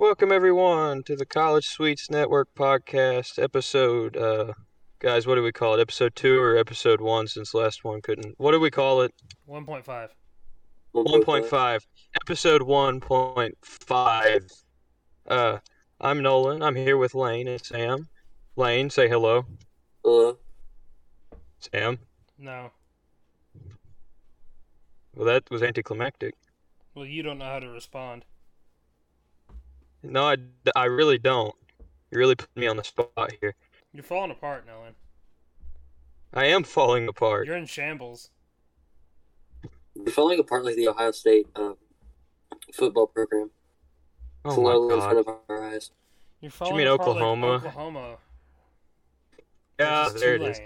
Welcome everyone to the College Suites Network podcast episode. Uh, guys, what do we call it? Episode two or episode one? Since last one couldn't. What do we call it? One point five. One point five. Episode one point five. Uh, I'm Nolan. I'm here with Lane and Sam. Lane, say hello. Hello. Sam. No. Well, that was anticlimactic. Well, you don't know how to respond. No, I, I really don't. You really put me on the spot here. You're falling apart, Nolan. I am falling apart. You're in shambles. You're falling apart like the Ohio State uh, football program. Oh slowly my in front god. of our eyes. You're falling mean apart Oklahoma? Like Oklahoma. Yeah, versus there it is.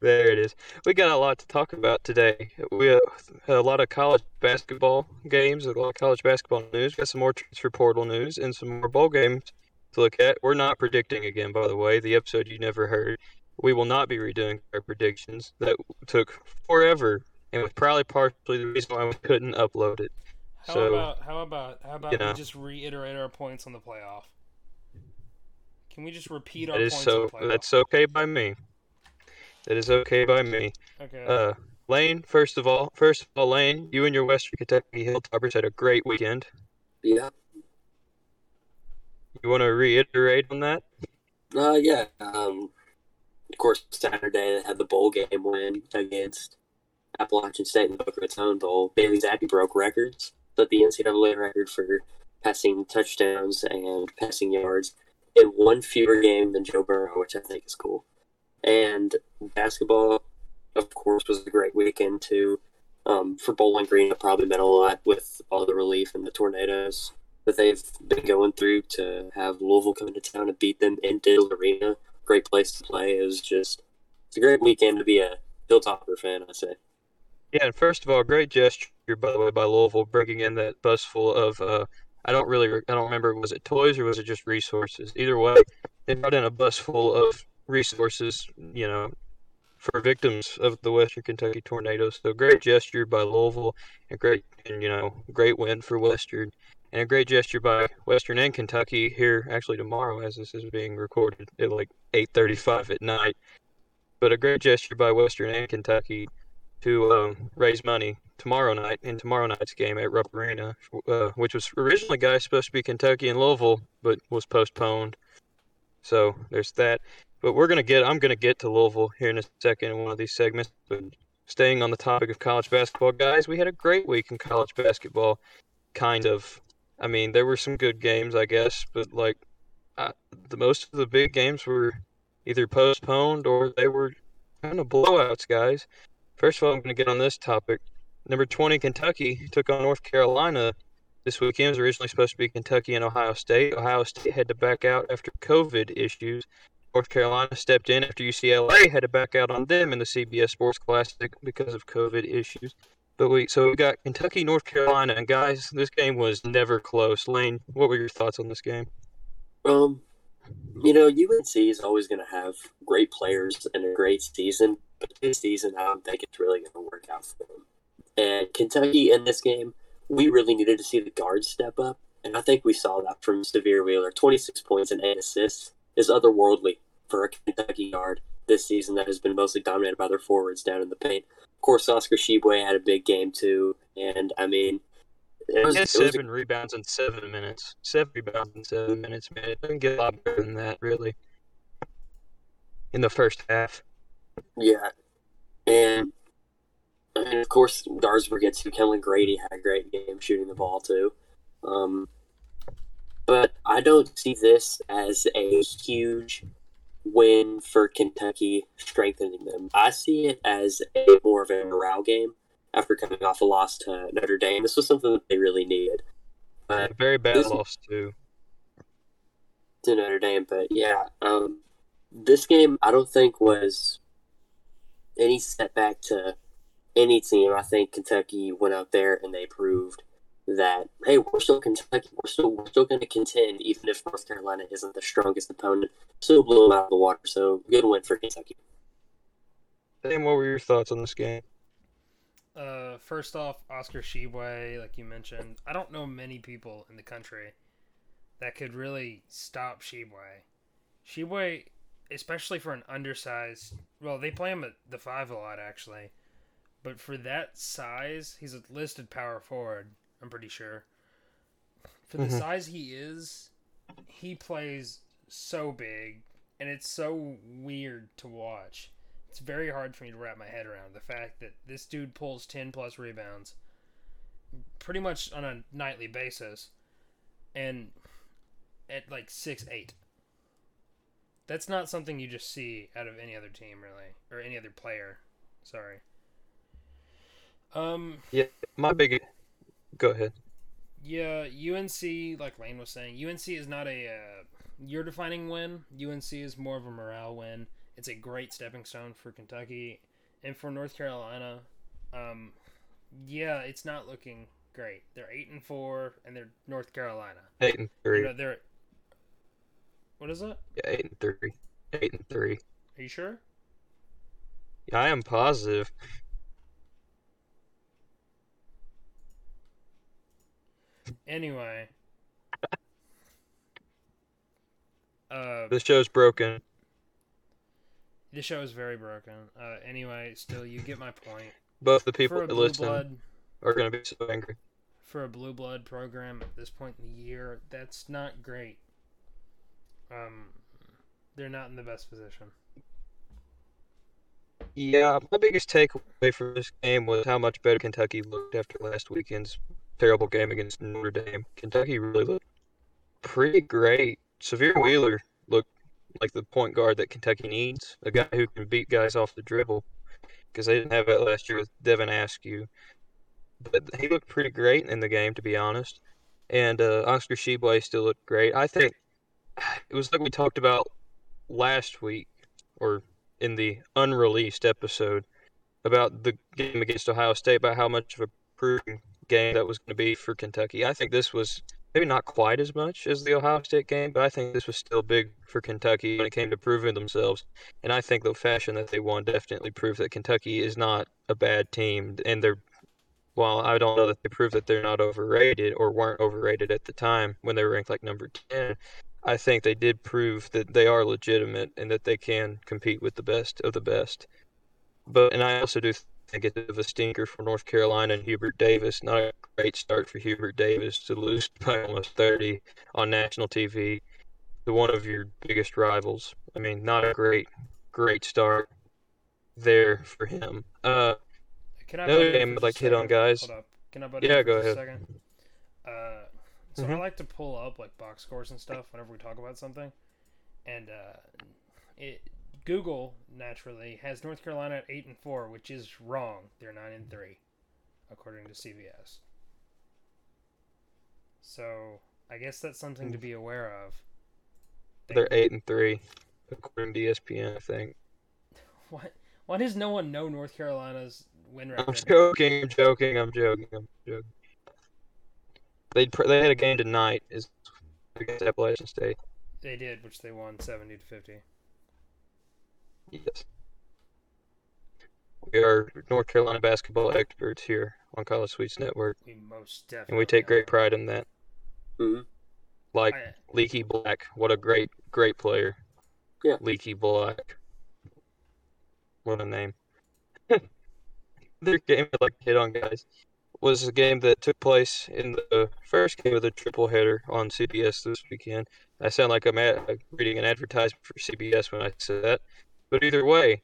There it is. We got a lot to talk about today. We uh, had a lot of college basketball games, a lot of college basketball news. We got some more transfer portal news and some more bowl games to look at. We're not predicting again, by the way. The episode you never heard. We will not be redoing our predictions. That took forever, and was probably partially the reason why we couldn't upload it. How So, about how about how about you know. we just reiterate our points on the playoff? Can we just repeat our points so. on the playoff? That's okay by me. That is okay by me. okay. Uh, Lane, first of all, first of all, Lane, you and your Western Kentucky Hilltoppers had a great weekend. Yeah. You want to reiterate on that? Uh, yeah. Um, of course, Saturday they had the bowl game win against Appalachian State in the Boca Raton Bowl. Bailey Zappe broke records, set the NCAA record for passing touchdowns and passing yards in one fewer game than Joe Burrow, which I think is cool. And basketball, of course, was a great weekend too. Um, for Bowling Green, it probably meant a lot with all the relief and the tornadoes that they've been going through to have Louisville come into town and beat them in Diddle Arena. Great place to play. It was just it's a great weekend to be a Hilltopper fan, I say. Yeah, and first of all, great gesture, by the way, by Louisville, bringing in that bus full of, uh, I don't really, I don't remember, was it toys or was it just resources? Either way, they brought in a bus full of resources, you know, for victims of the Western Kentucky tornadoes. So great gesture by Louisville, and great, and, you know, great win for Western, and a great gesture by Western and Kentucky here actually tomorrow, as this is being recorded at like 8:35 at night. But a great gesture by Western and Kentucky to um, raise money tomorrow night in tomorrow night's game at Rupp Arena, uh, which was originally guys supposed to be Kentucky and Louisville, but was postponed. So there's that. But we're gonna get. I'm gonna get to Louisville here in a second in one of these segments. But staying on the topic of college basketball, guys, we had a great week in college basketball. Kind of. I mean, there were some good games, I guess, but like uh, the most of the big games were either postponed or they were kind of blowouts, guys. First of all, I'm going to get on this topic. Number 20, Kentucky took on North Carolina this weekend. Was originally supposed to be Kentucky and Ohio State. Ohio State had to back out after COVID issues. North Carolina stepped in after UCLA had to back out on them in the CBS Sports Classic because of COVID issues. But we so we got Kentucky, North Carolina, and guys, this game was never close. Lane, what were your thoughts on this game? Um, you know, UNC is always going to have great players and a great season, but this season, I don't think it's really going to work out for them. And Kentucky in this game, we really needed to see the guards step up, and I think we saw that from Sahvir Wheeler. 26 points and 8 assists is otherworldly for a Kentucky guard this season that has been mostly dominated by their forwards down in the paint. Of course, Oscar Tshiebwe had a big game too, and I mean, it was, it was a seven rebounds in seven minutes. Seven rebounds in seven minutes, man. It doesn't get a lot better than that, really. In the first half. Yeah, and and of course Darsberg gets to Kellan Grady had a great game shooting the ball too. Um, but I don't see this as a huge win for Kentucky strengthening them. I see it as a more of a morale game after coming off a loss to Notre Dame. This was something that they really needed. But A very bad this- loss, too. to Notre Dame. But yeah, um, this game I don't think was any setback to any team. I think Kentucky went out there and they proved that hey, we're still Kentucky. We're still we're still going to contend, even if North Carolina isn't the strongest opponent. Still blew them out of the water. So good win for Kentucky. Sam, what were your thoughts on this game? Uh, first off, Oscar Tshiebwe, like you mentioned, I don't know many people in the country that could really stop Tshiebwe. Tshiebwe, especially for an undersized, well, they play him at the five a lot actually, but for that size, he's a listed power forward. I'm pretty sure. For the Mhm. size he is, he plays so big, and it's so weird to watch. It's very hard for me to wrap my head around the fact that this dude pulls 10 plus rebounds pretty much on a nightly basis and at like six eight. That's not something you just see out of any other team really or any other player. Sorry. Um Yeah, My big. Go ahead. yeah, UNC, like Lane was saying, UNC is not a uh, year defining win. UNC is more of a morale win. It's a great stepping stone for Kentucky and for North Carolina. Um, yeah, it's not looking great. They're eight and four, and they're North Carolina. Eight and You three. know, they're what is it? Yeah, eight and three. Eight and three. Are you sure? Yeah, I am positive. Anyway, uh, The show's broken. the show is very broken. Uh, anyway, still, you get my point. Both the people that listen blood. are going to be so angry. for a blue blood program at this point in the year, that's not great. Um, they're not in the best position. Yeah, my biggest takeaway from this game was how much better Kentucky looked after last weekend's terrible game against Notre Dame. Kentucky really looked pretty great. Sahvir Wheeler looked like the point guard that Kentucky needs, a guy who can beat guys off the dribble, because they didn't have that last year with Devin Askew. But he looked pretty great in the game, to be honest. And uh, Oscar Tshiebwe still looked great. I think it was like we talked about last week, or in the unreleased episode about the game against Ohio State, about how much of a proving game that was going to be for Kentucky. I think this was maybe not quite as much as the Ohio State game, but I think this was still big for Kentucky when it came to proving themselves. And I think the fashion that they won definitely proved that Kentucky is not a bad team. And they're, while I don't know that they proved that they're not overrated or weren't overrated at the time when they were ranked like number 10, I think they did prove that they are legitimate and that they can compete with the best of the best. But and I also do think it's of a stinker for North Carolina and Hubert Davis. Not a great start for Hubert Davis to lose by almost 30 on national TV to one of your biggest rivals. I mean, not a great, great start there for him. Uh, Can I Another game I'd like to hit on, guys. Can I butt Yeah, go ahead. second? Uh, so I Mhm. like to pull up like box scores and stuff whenever we talk about something, and uh, it Google naturally has North Carolina at eight and four, which is wrong. They're nine and three, according to CBS. So I guess that's something to be aware of. they're eight and three, according to ESPN. I think. What? Why does no one know North Carolina's win I'm record? joking. I'm joking. I'm joking. I'm joking. They they had a game tonight is against Appalachian State. They did, which they won seventy to fifty. Yes. We are North Carolina basketball experts here on College Suites Network, We most definitely. and we take great are. pride in that. hmm Like I- Leaky Black, what a great, great player. Yeah. Leaky Black. What a name. Their game I'd like to hit on, guys, was a game that took place in the first game of the triple header on CBS this weekend. I sound like I'm ad- reading an advertisement for CBS when I say that, but either way,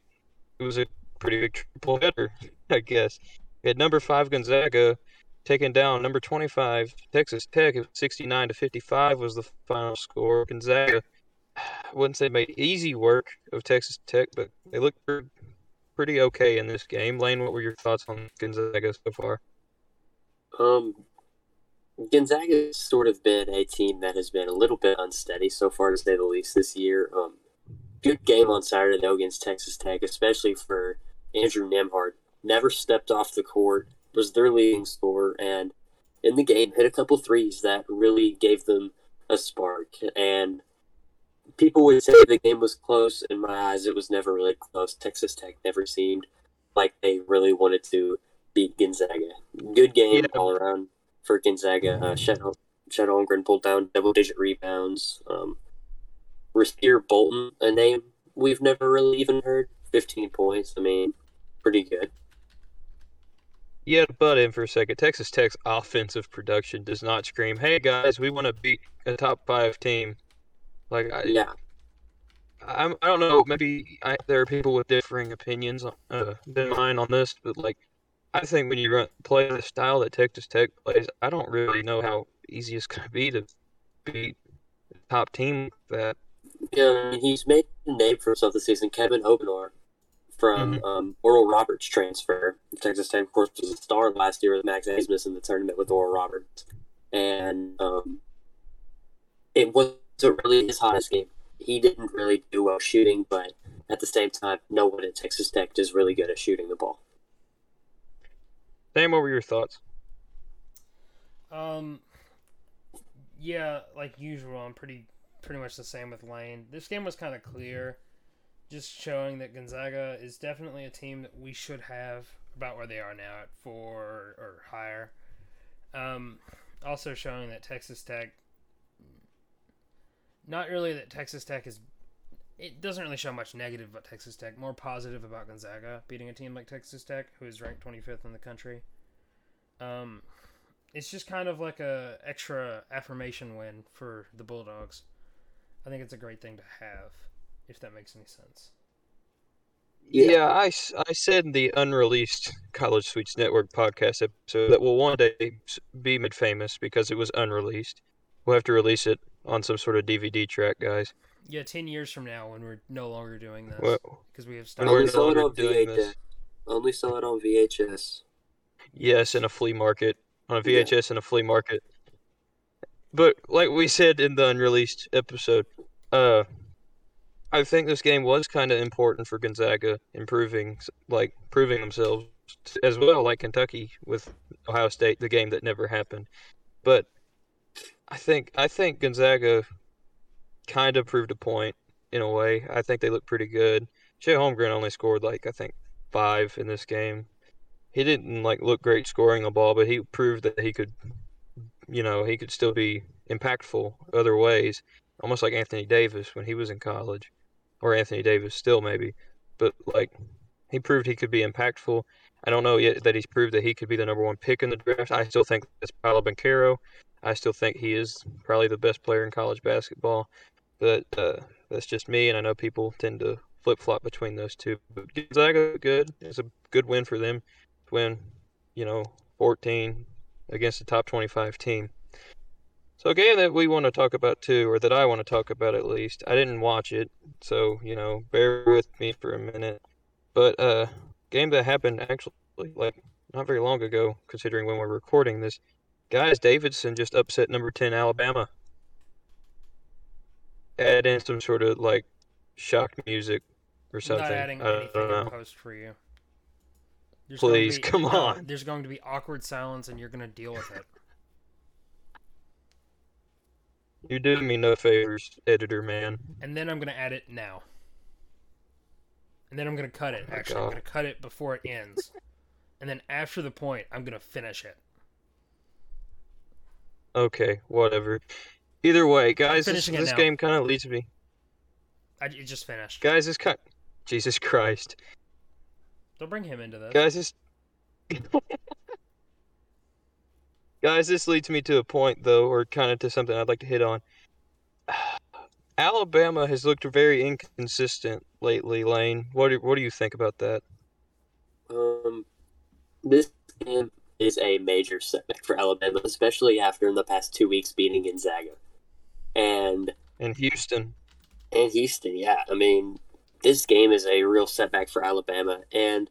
it was a pretty big triple header, I guess. We had number five Gonzaga taking down number 25 Texas Tech. It 69 to 55 was the final score. Gonzaga, I wouldn't say made easy work of Texas Tech, but they looked pretty okay in this game. Lane, what were your thoughts on Gonzaga so far? Um, Gonzaga has sort of been a team that has been a little bit unsteady so far, to say the least, this year. Um, good game on Saturday though against Texas Tech, especially for Andrew Nembhard. Never stepped off the court, was their leading scorer, and in the game hit a couple threes that really gave them a spark. And people would say the game was close. In my eyes, it was never really close. Texas Tech never seemed like they really wanted to beat Gonzaga. Good game Yeah. all around for Gonzaga. Uh, Chet, Chet Holmgren pulled down double digit rebounds. Um, Rasir Bolton, a name we've never really even heard. 15 points. I mean, pretty good. Yeah, to butt in for a second. Texas Tech's offensive production does not scream, "Hey guys, we want to beat a top five team." Like I, Yeah. I'm, I don't know. Maybe I, there are people with differing opinions uh, than mine on this, but like, I think when you run, play the style that Texas Tech plays, I don't really know how easy it's going to be to beat a top team that. Yeah, I mean, he's made a name for himself this season. Kevin Obanor from um, Oral Roberts transfer. Texas Tech, of course, was a star last year with Max Abmas in the tournament with Oral Roberts. And um, it wasn't really his hottest game. He didn't really do well shooting, but at the same time, no one at Texas Tech is really good at shooting the ball. Sam, what were your thoughts? Um, yeah, like usual, I'm pretty pretty much the same with Lane. This game was kind of clear, just showing that Gonzaga is definitely a team that we should have about where they are now at four or higher. Um, also showing that Texas Tech, not really that Texas Tech is. It doesn't really show much negative about Texas Tech. More positive about Gonzaga beating a team like Texas Tech, who is ranked 25th in the country. Um, it's just kind of like a extra affirmation win for the Bulldogs. I think it's a great thing to have, if that makes any sense. Yeah. Yeah, I, s- I said in the unreleased College Suites Network podcast episode that will one day be made famous because it was unreleased. We'll have to release it on some sort of DVD track, guys. Yeah, ten years from now, when we're no longer doing this, Well, because we have when stopped. we're Only no it on doing VHS. this. Only saw it on VHS. yes, in a flea market, on a Yeah. VHS in a flea market. But like we said in the unreleased episode, uh, I think this game was kind of important for Gonzaga improving, like proving themselves as well, like Kentucky with Ohio State, the game that never happened. But I think I think Gonzaga kind of proved a point in a way. I think they look pretty good. Shea Holmgren only scored like I think five in this game. He didn't like look great scoring a ball, but he proved that he could, you know, he could still be impactful other ways, almost like Anthony Davis when he was in college, or Anthony Davis still maybe, but like he proved he could be impactful. I don't know yet that he's proved that he could be the number one pick in the draft. I still think it's Paolo Banchero. I still think he is probably the best player in college basketball, but uh, that's just me, and I know people tend to flip flop between those two. But Gonzaga, good. It's a good win for them. Win, you know, 14 against a top 25 team. So a game that we want to talk about too, or that I want to talk about at least. I didn't watch it, so you know, bear with me for a minute. But uh, game that happened actually like not very long ago, considering when we're recording this. Guys, Davidson just upset number 10 Alabama. Add in some sort of like shock music or something. Not adding I anything don't know. post for you. There's going to Please, be- come on. There's going to be awkward silence, and you're going to deal with it. You do me no favors, editor man. and then I'm gonna add it now. And then I'm gonna cut it. Oh Actually, I'm gonna cut it before it ends. And then after the point, I'm gonna finish it. Okay, whatever. Either way, guys, this, this game kind of leads me. I it just finished. Guys, this cut. Jesus Christ, Don't bring him into this. guys, this. guys, this leads me to a point though, or kind of to something I'd like to hit on. Alabama has looked very inconsistent lately. Lane, what do, what do you think about that? Um, this game is a major setback for Alabama, especially after in the past two weeks beating Gonzaga. And In Houston, and Houston, yeah. I mean, this game is a real setback for Alabama. And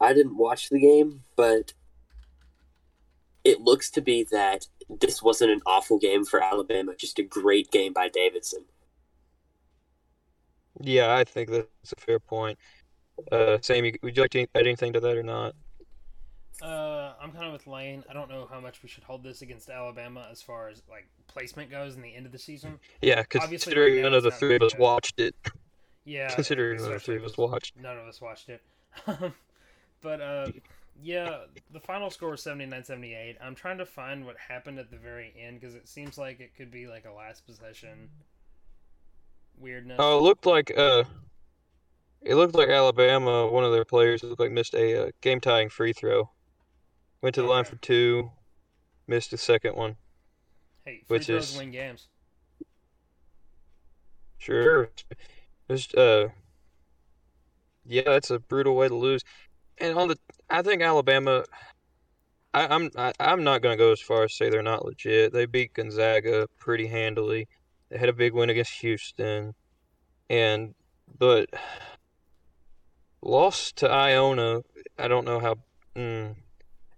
I didn't watch the game, but it looks to be that this wasn't an awful game for Alabama, just a great game by Davidson. yeah, I think that's a fair point. Uh, Sammy, would you like to add anything to that or not? Uh, I'm kind of with Lane. I don't know how much we should hold this against Alabama as far as like placement goes in the end of the season. Yeah, Obviously, considering right now none of the three of us watched it. Yeah, Considering none of the three of us watched. None of us watched it. but uh, Yeah, the final score was 79-78. I'm trying to find what happened at the very end because it seems like it could be like a last possession weirdness. Oh, it looked like uh, it looked like Alabama. One of their players looked like missed a uh, game tying free throw. Went to the line for two, missed the second one. hey, free which throws is- win games. Sure. Just uh yeah, that's a brutal way to lose. And on the I think Alabama I, I'm I, I'm not gonna go as far as say they're not legit. They beat Gonzaga pretty handily. They had a big win against Houston. And but lost to Iona, I don't know how mm,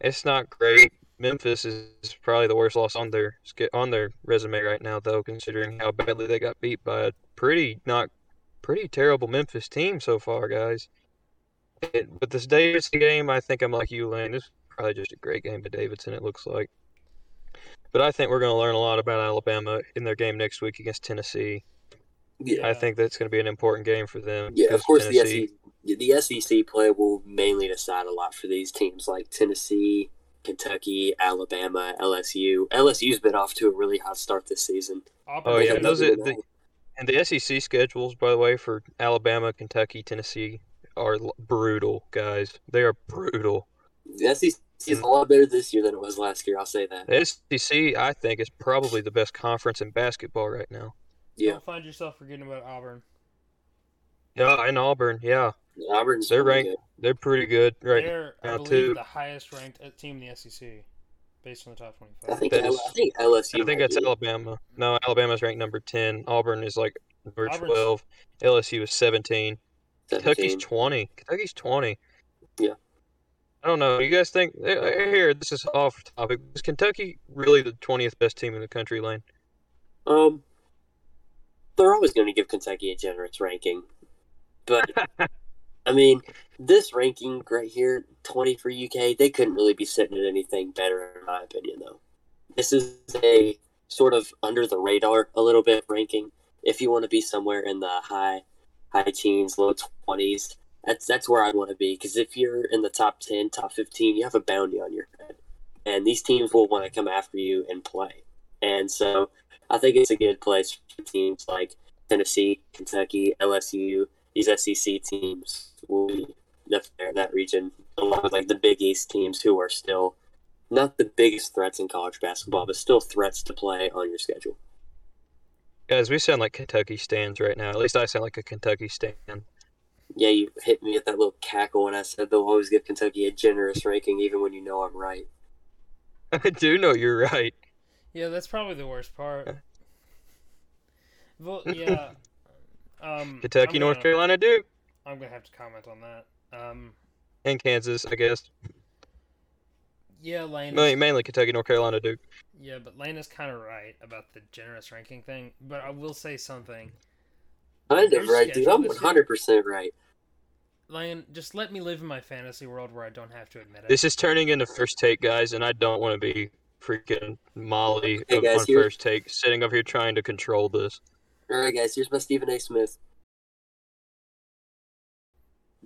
it's not great. Memphis is probably the worst loss on their on their resume right now, though, considering how badly they got beat by a pretty not pretty terrible Memphis team so far, guys. It, but this Davidson game, I think I'm like you, Lane. This is probably just a great game to Davidson. It looks like, but I think we're going to learn a lot about Alabama in their game next week against Tennessee. Yeah, I think that's going to be an important game for them. yeah. Of course, Tennessee, the SEC, the SEC play will mainly decide a lot for these teams like Tennessee, Kentucky, Alabama, LSU. LSU's been off to a really hot start this season. Oh, yeah, those are the- know. And the SEC schedules, by the way, for Alabama, Kentucky, Tennessee are brutal, guys. They are brutal. The SEC is a lot better this year than it was last year. I'll say that. The SEC, I think, is probably the best conference in basketball right now. Yeah, Don't find yourself forgetting about Auburn. Yeah, and Auburn, yeah, Auburn's They're really ranked they're pretty good right They're, I believe, too. the highest ranked uh, team in the SEC, based on the top good. I think That L- I think LSU. I think that's be. Alabama. No, Alabama's ranked number ten. Auburn is like number Auburn's- twelve. LSU is seventeen. Kentucky's 17. twenty. Kentucky's twenty. Yeah. I don't know. You guys think eh, eh, here? This is off topic. Is Kentucky really the twentieth best team in the country, Lane? Um, they're always going to give Kentucky a generous ranking, but I mean, this ranking right here, twenty for UK, they couldn't really be sitting at anything better, in my opinion. Though, this is a sort of under the radar a little bit ranking. If you want to be somewhere in the high, high teens, low twenties, that's that's where I want to be. Because if you're in the top ten, top fifteen, you have a bounty on your head, and these teams will want to come after you and play. And so, I think it's a good place for teams like Tennessee, Kentucky, LSU. These SEC teams will be up there in that region, along with like the Big East teams who are still not the biggest threats in college basketball, but still threats to play on your schedule. Guys, we sound like Kentucky stands right now. At least I sound like a Kentucky stand. Yeah, you hit me with that little cackle when I said they'll always give Kentucky a generous ranking, even when you know I'm right. I do know you're right. Yeah, that's probably the worst part. Well, yeah. Um, Kentucky, I'm North Carolina, Duke, I'm gonna have to comment on that. Um, and Kansas, I guess. yeah, Lane. Ma- Is, Mainly Kentucky, North Carolina, Duke. yeah, but Lane is kind of right about the generous ranking thing. But I will say something. Kind of right, dude. I'm 100% right. Lane, just let me live in my fantasy world where I don't have to admit it. This is turning into first take, guys, and I don't want to be freaking Molly Hey, of- guys, on here- first take, sitting up here trying to control this. All right, guys, here's my Stephen A. Smith.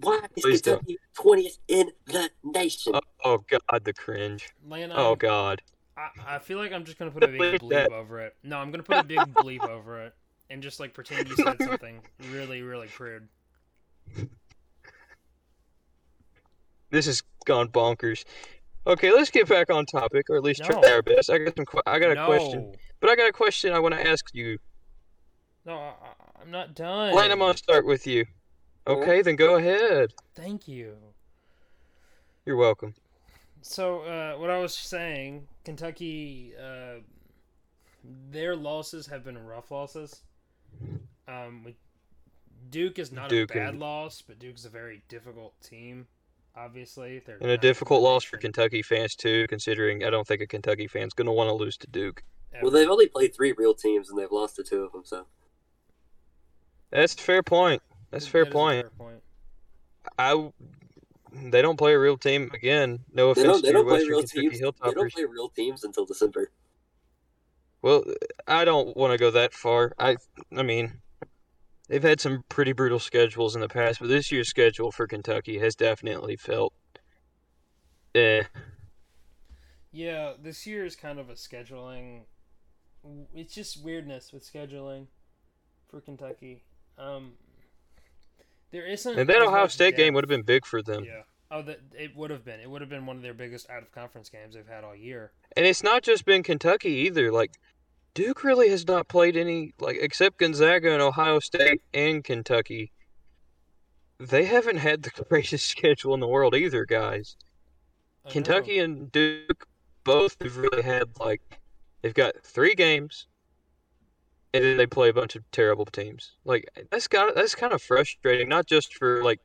Why is Please don't. Kentucky 20th in the nation? Oh, oh God, the cringe. Lane, Oh God. I, I feel like I'm just gonna put a big bleep that. over it. No, I'm gonna put a big bleep over it and just like pretend you said something really, really crude. This has gone bonkers. Okay, let's get back on topic, or at least No. try our best. I got some. que- I got a no. question, but I got a question I want to ask you. No, I, I- I'm not done. Lane, I'm gonna start with you. Okay, then go ahead. Thank you. You're welcome. So, uh, what I was saying, Kentucky, uh, their losses have been rough losses. Um, we, Duke is not Duke a bad and- loss, but Duke's a very difficult team. Obviously, they're And a difficult loss for Kentucky fans too, considering I don't think a Kentucky fan's gonna want to lose to Duke. ever. Well, they've only played three real teams and they've lost to two of them, so. That's a fair point. That's a fair That is point. fair point. I. They don't play a real team again. No They offense don't, they to don't play Western real Kentucky teams. They don't play real teams until December. Well, I don't want to go that far. I, I mean, they've had some pretty brutal schedules in the past, but this year's schedule for Kentucky has definitely felt eh. Yeah, this year is kind of a scheduling. It's just weirdness with scheduling for Kentucky. Um, there isn't. And that Ohio State game would have been big for them. Yeah. Oh, that it would have been. It would have been one of their biggest out of conference games they've had all year. And it's not just been Kentucky either. Like Duke really has not played any like except Gonzaga and Ohio State and Kentucky. They haven't had the greatest schedule in the world either, guys. Kentucky and Duke both have really had like they've got three games and then they play a bunch of terrible teams. Like that's got that's kind of frustrating, not just for like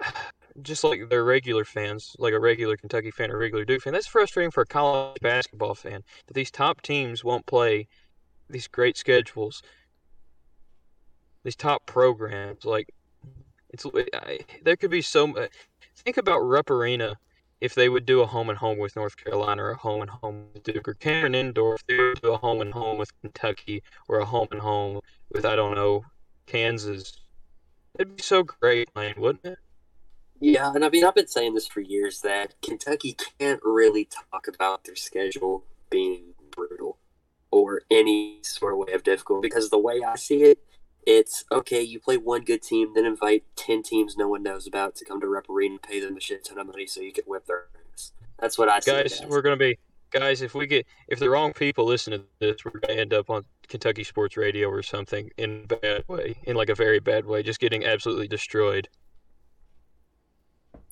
just like their regular fans, like a regular Kentucky fan or regular Duke fan. That's frustrating for a college basketball fan that these top teams won't play these great schedules, these top programs. Like it's I, there could be so much. Think about Rupp Arena if they would do a home and home with North Carolina or a home and home with Duke or Cameron Indoor if they would do a home and home with Kentucky or a home and home with I don't know Kansas. It'd be so great, Lane, wouldn't it? Yeah, and I mean, I've been saying this for years that Kentucky can't really talk about their schedule being brutal or any sort of way of difficult because the way I see it, it's okay, you play one good team, then invite 10 teams no one knows about to come to Rupp Arena and pay them a shit ton of money so you can whip their ass. That's what I see. Guys, it as. we're gonna be guys. If we get if the wrong people listen to this, we're gonna end up on Kentucky Sports Radio or something in a bad way, in like a very bad way, just getting absolutely destroyed.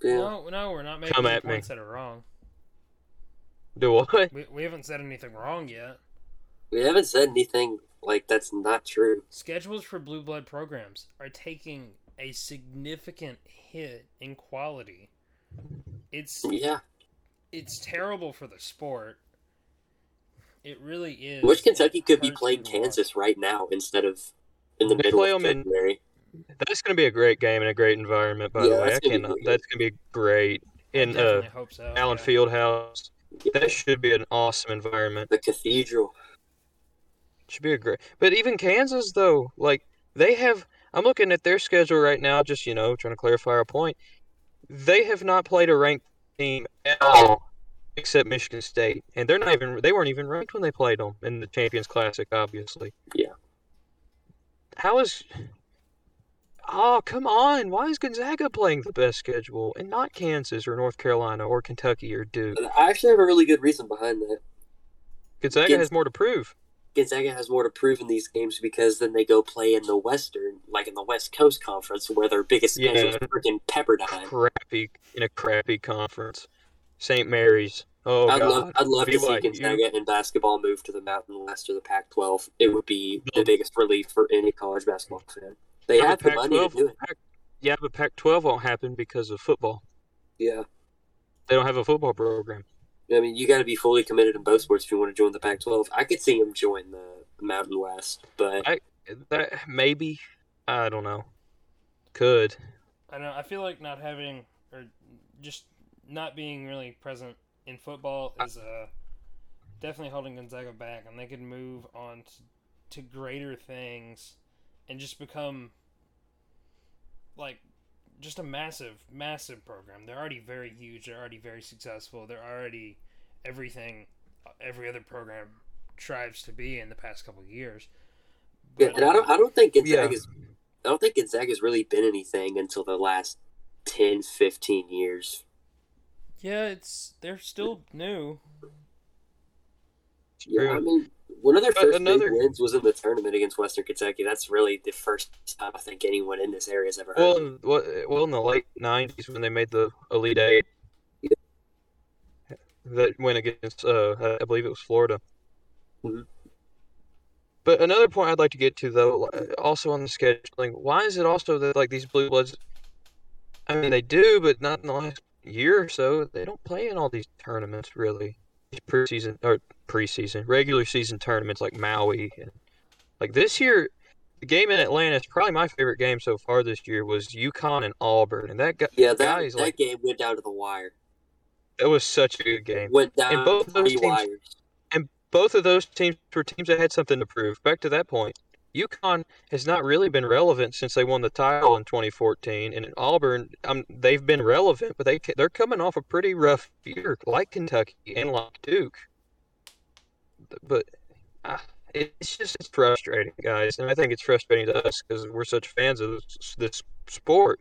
Yeah. No, no, we're not making Come any at me. points that are wrong. Do what? We, we haven't said anything wrong yet. We haven't said anything like that's not true. Schedules for blue blood programs are taking a significant hit in quality. It's Yeah. it's terrible for the sport. It really is. Which Kentucky could be playing me watch. Kansas right now instead of in the They middle play of 'em in- February. That's gonna be a great game and a great environment. By Yeah, the way, that's gonna be cannot. great. That's gonna be great in uh, Definitely hope so. Allen yeah. Fieldhouse. Yeah. That should be an awesome environment. The cathedral. Should be a great. But even Kansas though, like they have. I'm looking at their schedule right now. Just you know, trying to clarify our point. They have not played a ranked team at all, except Michigan State, and they're not even. They weren't even ranked when they played them in the Champions Classic, obviously. Yeah. How is? Oh come on! Why is Gonzaga playing the best schedule and not Kansas or North Carolina or Kentucky or Duke? I actually have a really good reason behind that. Gonzaga Gonz- has more to prove. Gonzaga has more to prove in these games because then they go play in the Western, like in the West Coast Conference, where their biggest schedule is Yeah. freaking Pepperdine. Crappy in a crappy conference. St. Mary's. Oh I'd God. love, I'd love to see. Gonzaga in basketball move to the Mountain West or the Pac-12. It would be the biggest relief for any college basketball fan. They Yeah, have the money to Pac-12 do it. Pac- yeah, but Pac-12 won't happen because of football. Yeah, They don't have a football program. I mean, you got to be fully committed in both sports if you want to join the Pac-12. I could see him join the Mountain West, but I- That maybe. I don't know. Could. I know. I feel like not having or just not being really present in football is uh, definitely holding Gonzaga back, and they could move on to, to greater things and just become like just a massive, massive program. They're already very huge. They're already very successful. They're already everything every other program strives to be in the past couple of years. yeah, and I don't, I don't think Yeah. Gonzaga's, I don't think Gonzaga's really been anything until the last 10, 15 years. yeah, it's they're still new. Yeah, I mean, one of their But first another- big wins was in the tournament against Western Kentucky. That's really the first time I think anyone in this area has ever. Well, in, well, well, in the late '90s when they made the Elite Eight, that went against, uh, I believe it was Florida. Mhm. But another point I'd like to get to, though, also on the scheduling, why is it also that like these Blue Bloods? I mean, they do, but not in the last year or so. They don't play in all these tournaments really. These preseason or preseason, regular season tournaments like Maui and like this year. The game in Atlanta is probably my favorite game so far this year was UConn and Auburn, and that guy, Yeah, that, guys that like game went down to the wire. that was such a good game. Went down both of those teams- wires. And both of those teams were teams that had something to prove. Back to that point, UConn has not really been relevant since they won the title in 2014, and in Auburn, um, they've been relevant, but they they're coming off a pretty rough year, like Kentucky and like Duke. But uh, it's just it's frustrating, guys, and I think it's frustrating to us because we're such fans of this, this sport.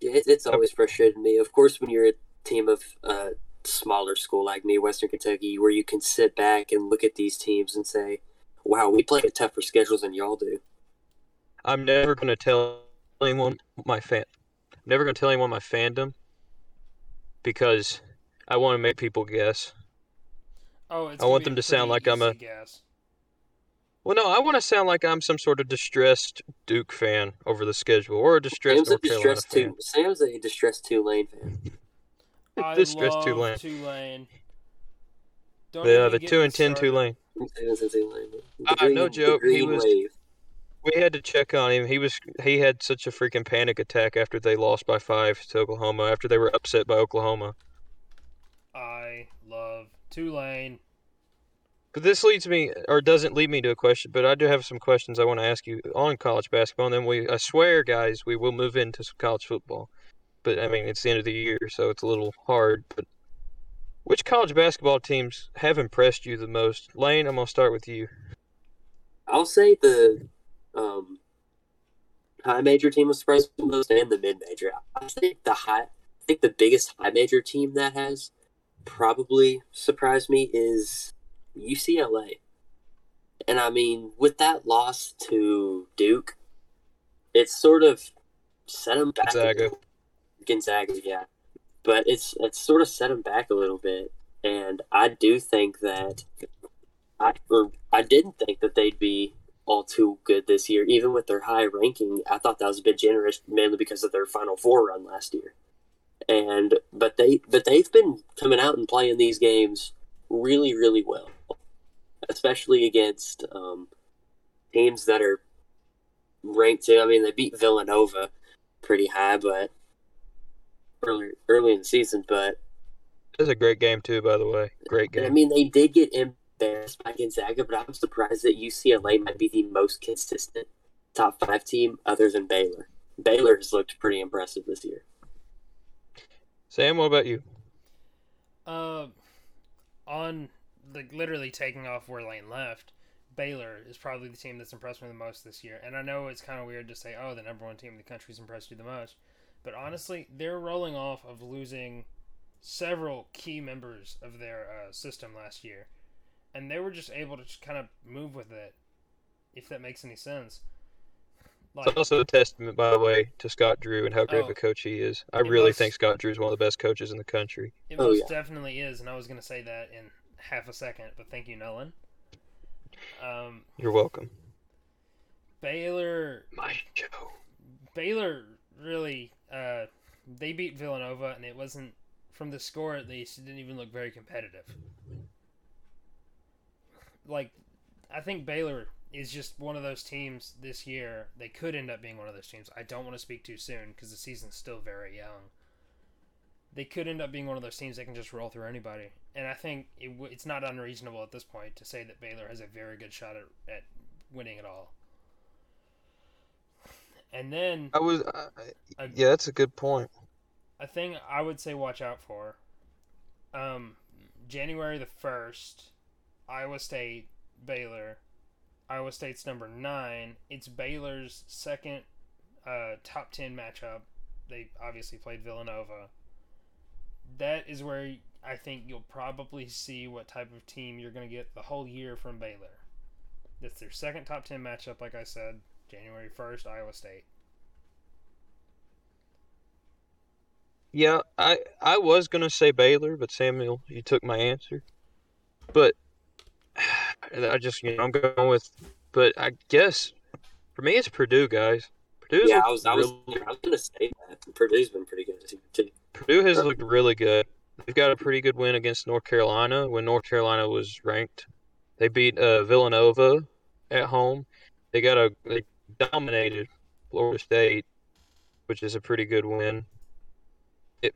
Yeah, it, it's always frustrated me. Of course, when you're a team of uh, smaller school like me, Western Kentucky, where you can sit back and look at these teams and say, "Wow, we play a tougher schedule than y'all do." I'm never going to tell anyone my fan. I'm never going to tell anyone my fandom because I want to make people guess. Oh, it's I want them to sound like I'm a- easy guess. Well, no, I want to sound like I'm some sort of distressed Duke fan over the schedule or a distressed Sam's a North Carolina distressed fan. two. Sam's a distressed Tulane fan. I Distressed love Tulane. Tulane. Don't Yeah, the two and ten started. Tulane. Sam's Tulane. The ah, green, no joke, he was- wave. We had to check on him. He was he had such a freaking panic attack after they lost by five to Oklahoma. After they were upset by Oklahoma. I love Tulane. But this leads me, or doesn't lead me to a question, but I do have some questions I want to ask you on college basketball. And then we, I swear, guys, we will move into some college football. But I mean, it's the end of the year, so it's a little hard. But which college basketball teams have impressed you the most? Lane, I'm gonna start with you. I'll say the um, high major team was surprised me most, and the mid major. I think the high, I think the biggest high major team that has probably surprised me is UCLA. And I mean, with that loss to Duke, it's sort of set them back. Gonzaga. Gonzaga, yeah. But it's it's sort of set them back a little bit, and I do think that I or I didn't think that they'd be all too good this year, even with their high ranking. I thought that was a bit generous, mainly because of their Final Four run last year. And but they but they've been coming out and playing these games really really well, especially against um, teams that are ranked. I mean, they beat Villanova pretty high, but early early in the season, but That's a great game too, by the way. Great game. I mean, they did get embarrassed by Gonzaga, but I'm surprised that UCLA might be the most consistent top five team other than Baylor. Baylor has looked pretty impressive this year. Sam, what about you? Uh, on like literally taking off where Lane left, Baylor is probably the team that's impressed me the most this year. And I know it's kind of weird to say, oh, the number one team in the country's impressed you the most, but honestly, they're rolling off of losing several key members of their uh, system last year, and they were just able to just kind of move with it. If that makes any sense. Like, It's also a testament, by the way, to Scott Drew and how great of Oh. a coach he is. I really was- think Scott Drew is one of the best coaches in the country. It Oh, most yeah. definitely is, and I was going to say that in half a second, but thank you, Nolan. Um, You're welcome. Baylor, My Joe. Baylor really, uh, they beat Villanova, and it wasn't from the score at least. It didn't even look very competitive. Like, I think Baylor is just one of those teams this year. They could end up being one of those teams. I don't want to speak too soon because the season's still very young. They could end up being one of those teams that can just roll through anybody, and I think it w- it's not unreasonable at this point to say that Baylor has a very good shot at, at winning it all. And then I was. I, a, yeah, that's a good point. a thing I would say watch out for. Um, January the first, Iowa State, Baylor. Iowa State's number nine. It's Baylor's second uh, top ten matchup. They obviously played Villanova. That is where I think you'll probably see what type of team you're going to get the whole year from Baylor. That's their second top ten matchup, like I said, January first, Iowa State. Yeah, I I was gonna say Baylor, but Samuel, you took my answer. But I just you know I'm going with, but I guess for me it's Purdue, guys. Purdue's yeah, I was, I was, really- I was gonna say that Purdue's been pretty good this year too. Purdue has looked really good. They've got a pretty good win against North Carolina when North Carolina was ranked. They beat uh, Villanova at home. They got a they dominated Florida State, which is a pretty good win. It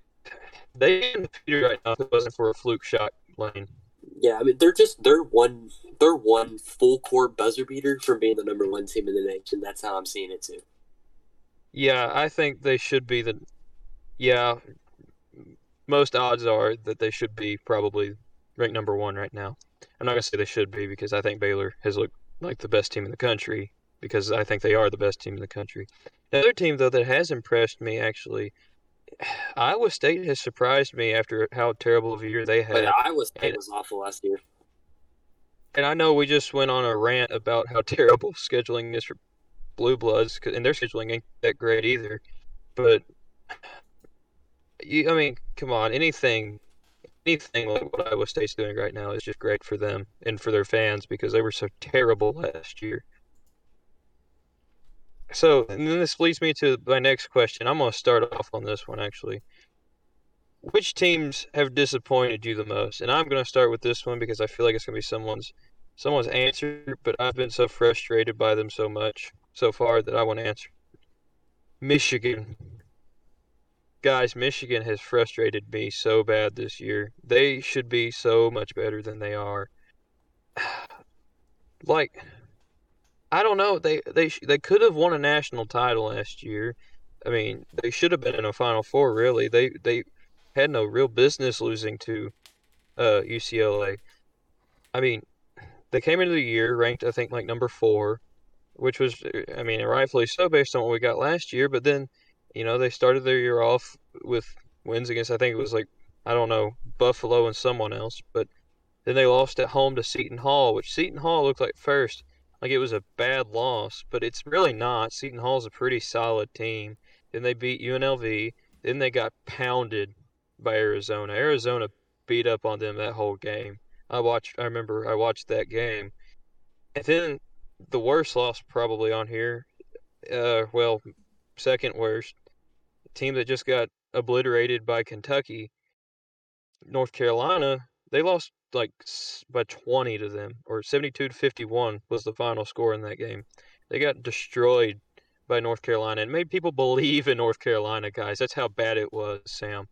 they undefeated right now if it wasn't for a fluke shot lane. Yeah, I mean they're just they're one they're one full court buzzer beater from being the number one team in the nation. That's how I'm seeing it too. Yeah, I think they should be the. Yeah, most odds are that they should be probably ranked number one right now. I'm not gonna say they should be because I think Baylor has looked like the best team in the country because I think they are the best team in the country. Another team though that has impressed me actually, Iowa State has surprised me after how terrible of a year they But had. Iowa State and- was awful last year. And I know we just went on a rant about how terrible scheduling is for Blue Bloods, and their scheduling ain't that great either. But you, I mean, come on, anything, anything like what Iowa State's doing right now is just great for them and for their fans because they were so terrible last year. So, and then this leads me to my next question. I'm going to start off on this one actually. Which teams have disappointed you the most? And I'm going to start with this one because I feel like it's going to be someone's someone's answered, but I've been so frustrated by them so much so far that I want to answer. Michigan. Guys, Michigan has frustrated me so bad this year. They should be so much better than they are. Like I don't know, they they they could have won a national title last year. I mean, they should have been in a final four really. They they had no real business losing to uh UCLA. I mean, they came into the year ranked, I think, like number four, which was, I mean, rightfully so based on what we got last year. But then, you know, they started their year off with wins against, I think it was like, I don't know, Buffalo and someone else. But then they lost at home to Seton Hall, which Seton Hall looked like first, like it was a bad loss, but it's really not. Seton Hall's a pretty solid team. Then they beat UNLV. Then they got pounded by Arizona. Arizona beat up on them that whole game. I watched. I remember I watched that game, and then the worst loss probably on here. Uh, well, second worst team that just got obliterated by Kentucky, North Carolina. They lost like by 20 to them, or 72 to 51 was the final score in that game. They got destroyed by North Carolina and made people believe in North Carolina, guys. That's how bad it was, Sam.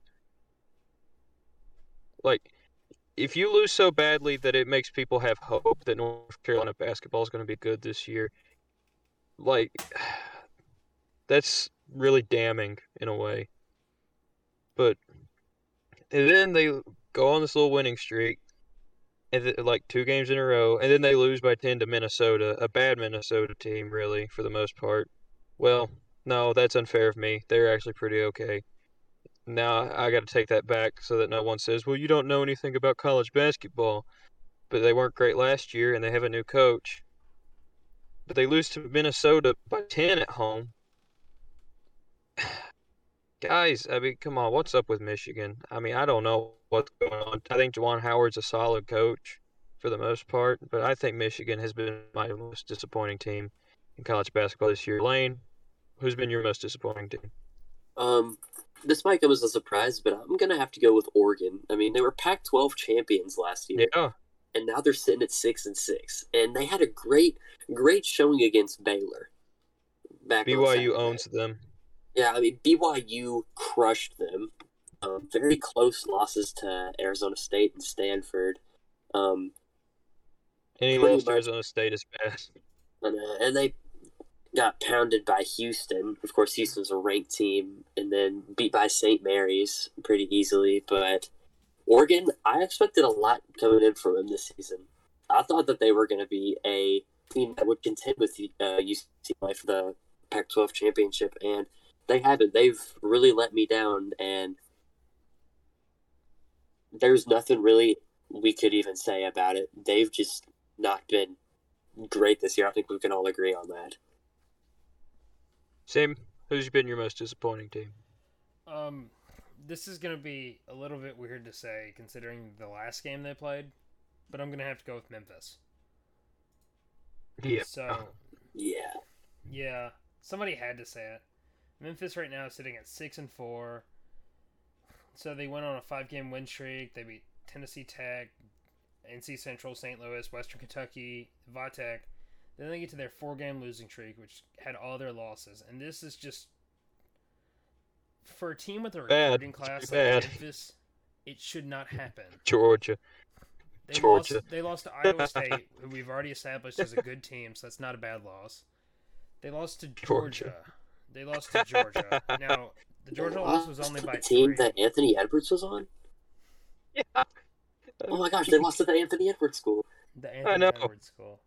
Like, if you lose so badly that it makes people have hope that North Carolina basketball is going to be good this year, like, that's really damning in a way. But, and then they go on this little winning streak, and th- like two games in a row, and then they lose by 10 to Minnesota, a bad Minnesota team, really, for the most part. Well, no, that's unfair of me. They're actually pretty okay. Now I got to take that back so that no one says, "Well, you don't know anything about college basketball." But they weren't great last year, and they have a new coach. But they lose to Minnesota by 10 at home. Guys, I mean, come on, what's up with Michigan? I mean, I don't know what's going on. I think Juwan Howard's a solid coach for the most part, but I think Michigan has been my most disappointing team in college basketball this year. Lane, who's been your most disappointing team? Um, this might come as a surprise, but I'm gonna have to go with Oregon. I mean, they were Pac-12 champions last year, Yeah, and now they're sitting at six and six, and they had a great, great showing against Baylor. Back BYU owns them. Yeah, I mean BYU crushed them. Um, very close losses to Arizona State and Stanford. Um, Any lost to. Arizona State is bad. and, uh, and they got pounded by Houston. Of course, Houston's a ranked team, and then beat by St. Mary's pretty easily. But Oregon, I expected a lot coming in from them this season. I thought that they were going to be a team that would contend with uh, UCLA for the Pac-12 championship, and they haven't. They've really let me down, and there's nothing really we could even say about it. They've just not been great this year. I think we can all agree on that. Sam, who's been your most disappointing team? Um, this is gonna be a little bit weird to say considering the last game they played, but I'm gonna have to go with Memphis. Yeah. So Yeah. yeah, somebody had to say it. Memphis right now is sitting at six and four. So they went on a five-game win streak. They beat Tennessee Tech, NC Central, St. Louis, Western Kentucky, Vatech. Then they get to their four-game losing streak, which had all their losses. And this is just for a team with a Bad. recruiting It's class like bad. Memphis, it should not happen. Georgia. They Georgia. lost. They lost to Iowa State, who we've already established is a good team, so that's not a bad loss. They lost to Georgia. Georgia. They lost to Georgia. now the Georgia loss was only by the team three. that Anthony Edwards was on. Yeah. Oh my gosh, they lost to the Anthony Edwards school. The Anthony know. Edwards school.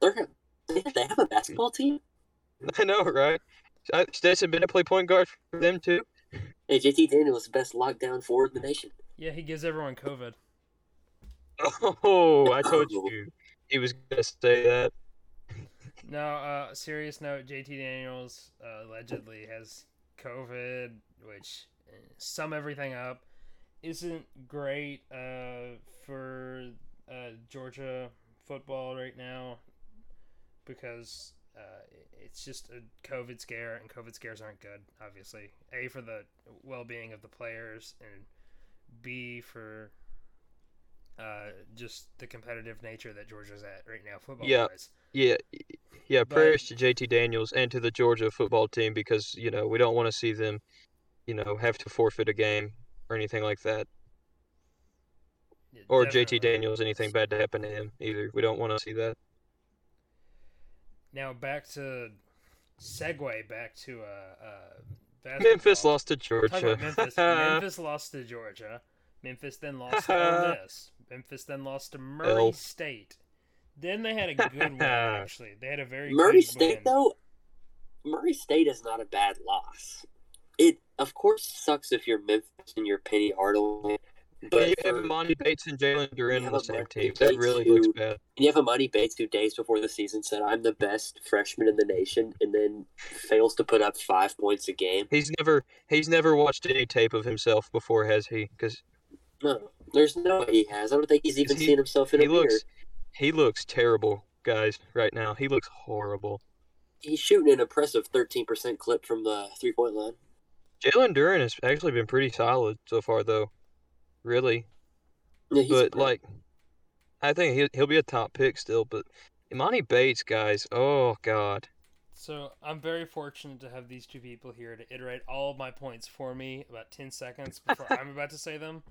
They're they, they have a basketball team. I know, right? I- Stetson Bennett play point guard for them too. Hey, JT Daniels is the best lockdown forward in the nation. Yeah, he gives everyone COVID. Oh, I told Oh. you he was gonna say that. No, uh, serious note. JT Daniels uh, allegedly has COVID, which uh, sum everything up isn't great uh, for uh, Georgia football right now because uh, it's just a COVID scare, and COVID scares aren't good. Obviously, a for the well-being of the players, and b for uh, just the competitive nature that Georgia's at right now, football Yeah. wise. Yeah, yeah. But- Prayers to JT Daniels and to the Georgia football team because you know we don't want to see them, you know, have to forfeit a game or anything like that, or. JT Daniels anything bad to happen to him either. We don't want to see that. Now back to segue back to uh, uh basketball. Memphis lost to Georgia. Memphis. Memphis lost to Georgia. Memphis then lost to Ole Miss. Memphis then lost to Murray L. State. Then they had a good win. Actually, they had a very Murray good State win. though, Murray State is not a bad loss. It of course sucks if you're Memphis and you're Penny Hardaway, but you have Emoni Bates and Jalen Duren on the same Monty team. That really who- looks bad. you have Emoni Bates who days before the season said I'm the best freshman in the nation, and then fails to put up five points a game. He's never he's never watched any tape of himself before, has he? Because No, there's no way he has. I don't think he's even He- seen himself in he a mirror. he looks terrible, guys. Right now, he looks horrible. He's shooting an impressive 13% clip from the three point line. Jalen Duren has actually been pretty solid so far, though. Really, Yeah, he's but like, I think he'll he'll be a top pick still. But Emoni Bates, guys, oh god, So I'm very fortunate to have these two people here to iterate all of my points for me about ten seconds before I'm about to say them.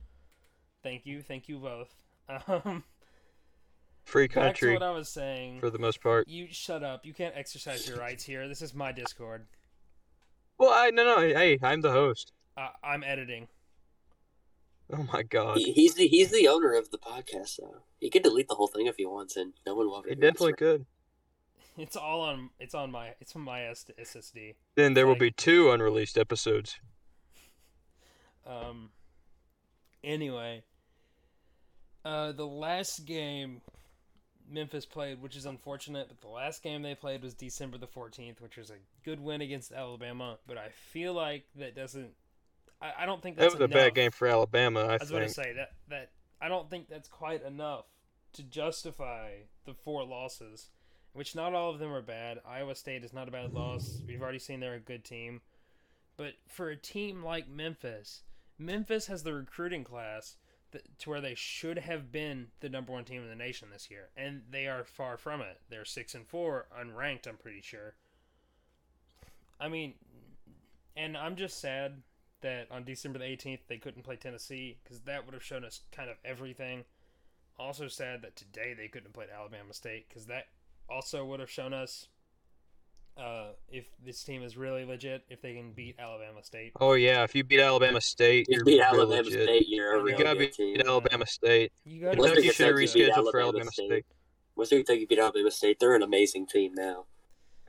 Thank you, thank you both. Um, free back to country what I was saying. for the most part. You shut up. You can't exercise your rights here. This is my Discord. Well, I no no, hey, I'm the host. Uh, I'm editing. Oh my god, He- he's the he's the owner of the podcast, though. He can delete the whole thing if he wants, and no one will. he ever definitely answer. could. It's all on. It's on my. It's on my S- SSD. Then there will be two unreleased episodes. Um. Anyway, uh, the last game Memphis played, which is unfortunate, but the last game they played was December the fourteenth, which was a good win against Alabama. But I feel like that doesn't. I, I don't think That that's was a bad game for Alabama. I I was going to say that that I don't think that's quite enough to justify the four losses, which not all of them are bad. Iowa State is not a bad loss. We've already seen they're a good team, but for a team like Memphis, Memphis has the recruiting class that, to where they should have been the number one team in the nation this year, and they are far from it. They're six and four, unranked. I'm pretty sure. I mean, and I'm just sad that on December the 18th they couldn't play Tennessee because that would have shown us kind of everything. Also sad that today they couldn't have played Alabama State because that also would have shown us uh, if this team is really legit, if they can beat Alabama State. Oh yeah, if you beat Alabama State, You you're beat real Alabama legit. State, you're a You real You gotta good beat team. Alabama State. You got Western Kentucky should have Kentucky beat rescheduled for Alabama Alabama State. State. Western Kentucky beat Alabama State. They're an amazing team now.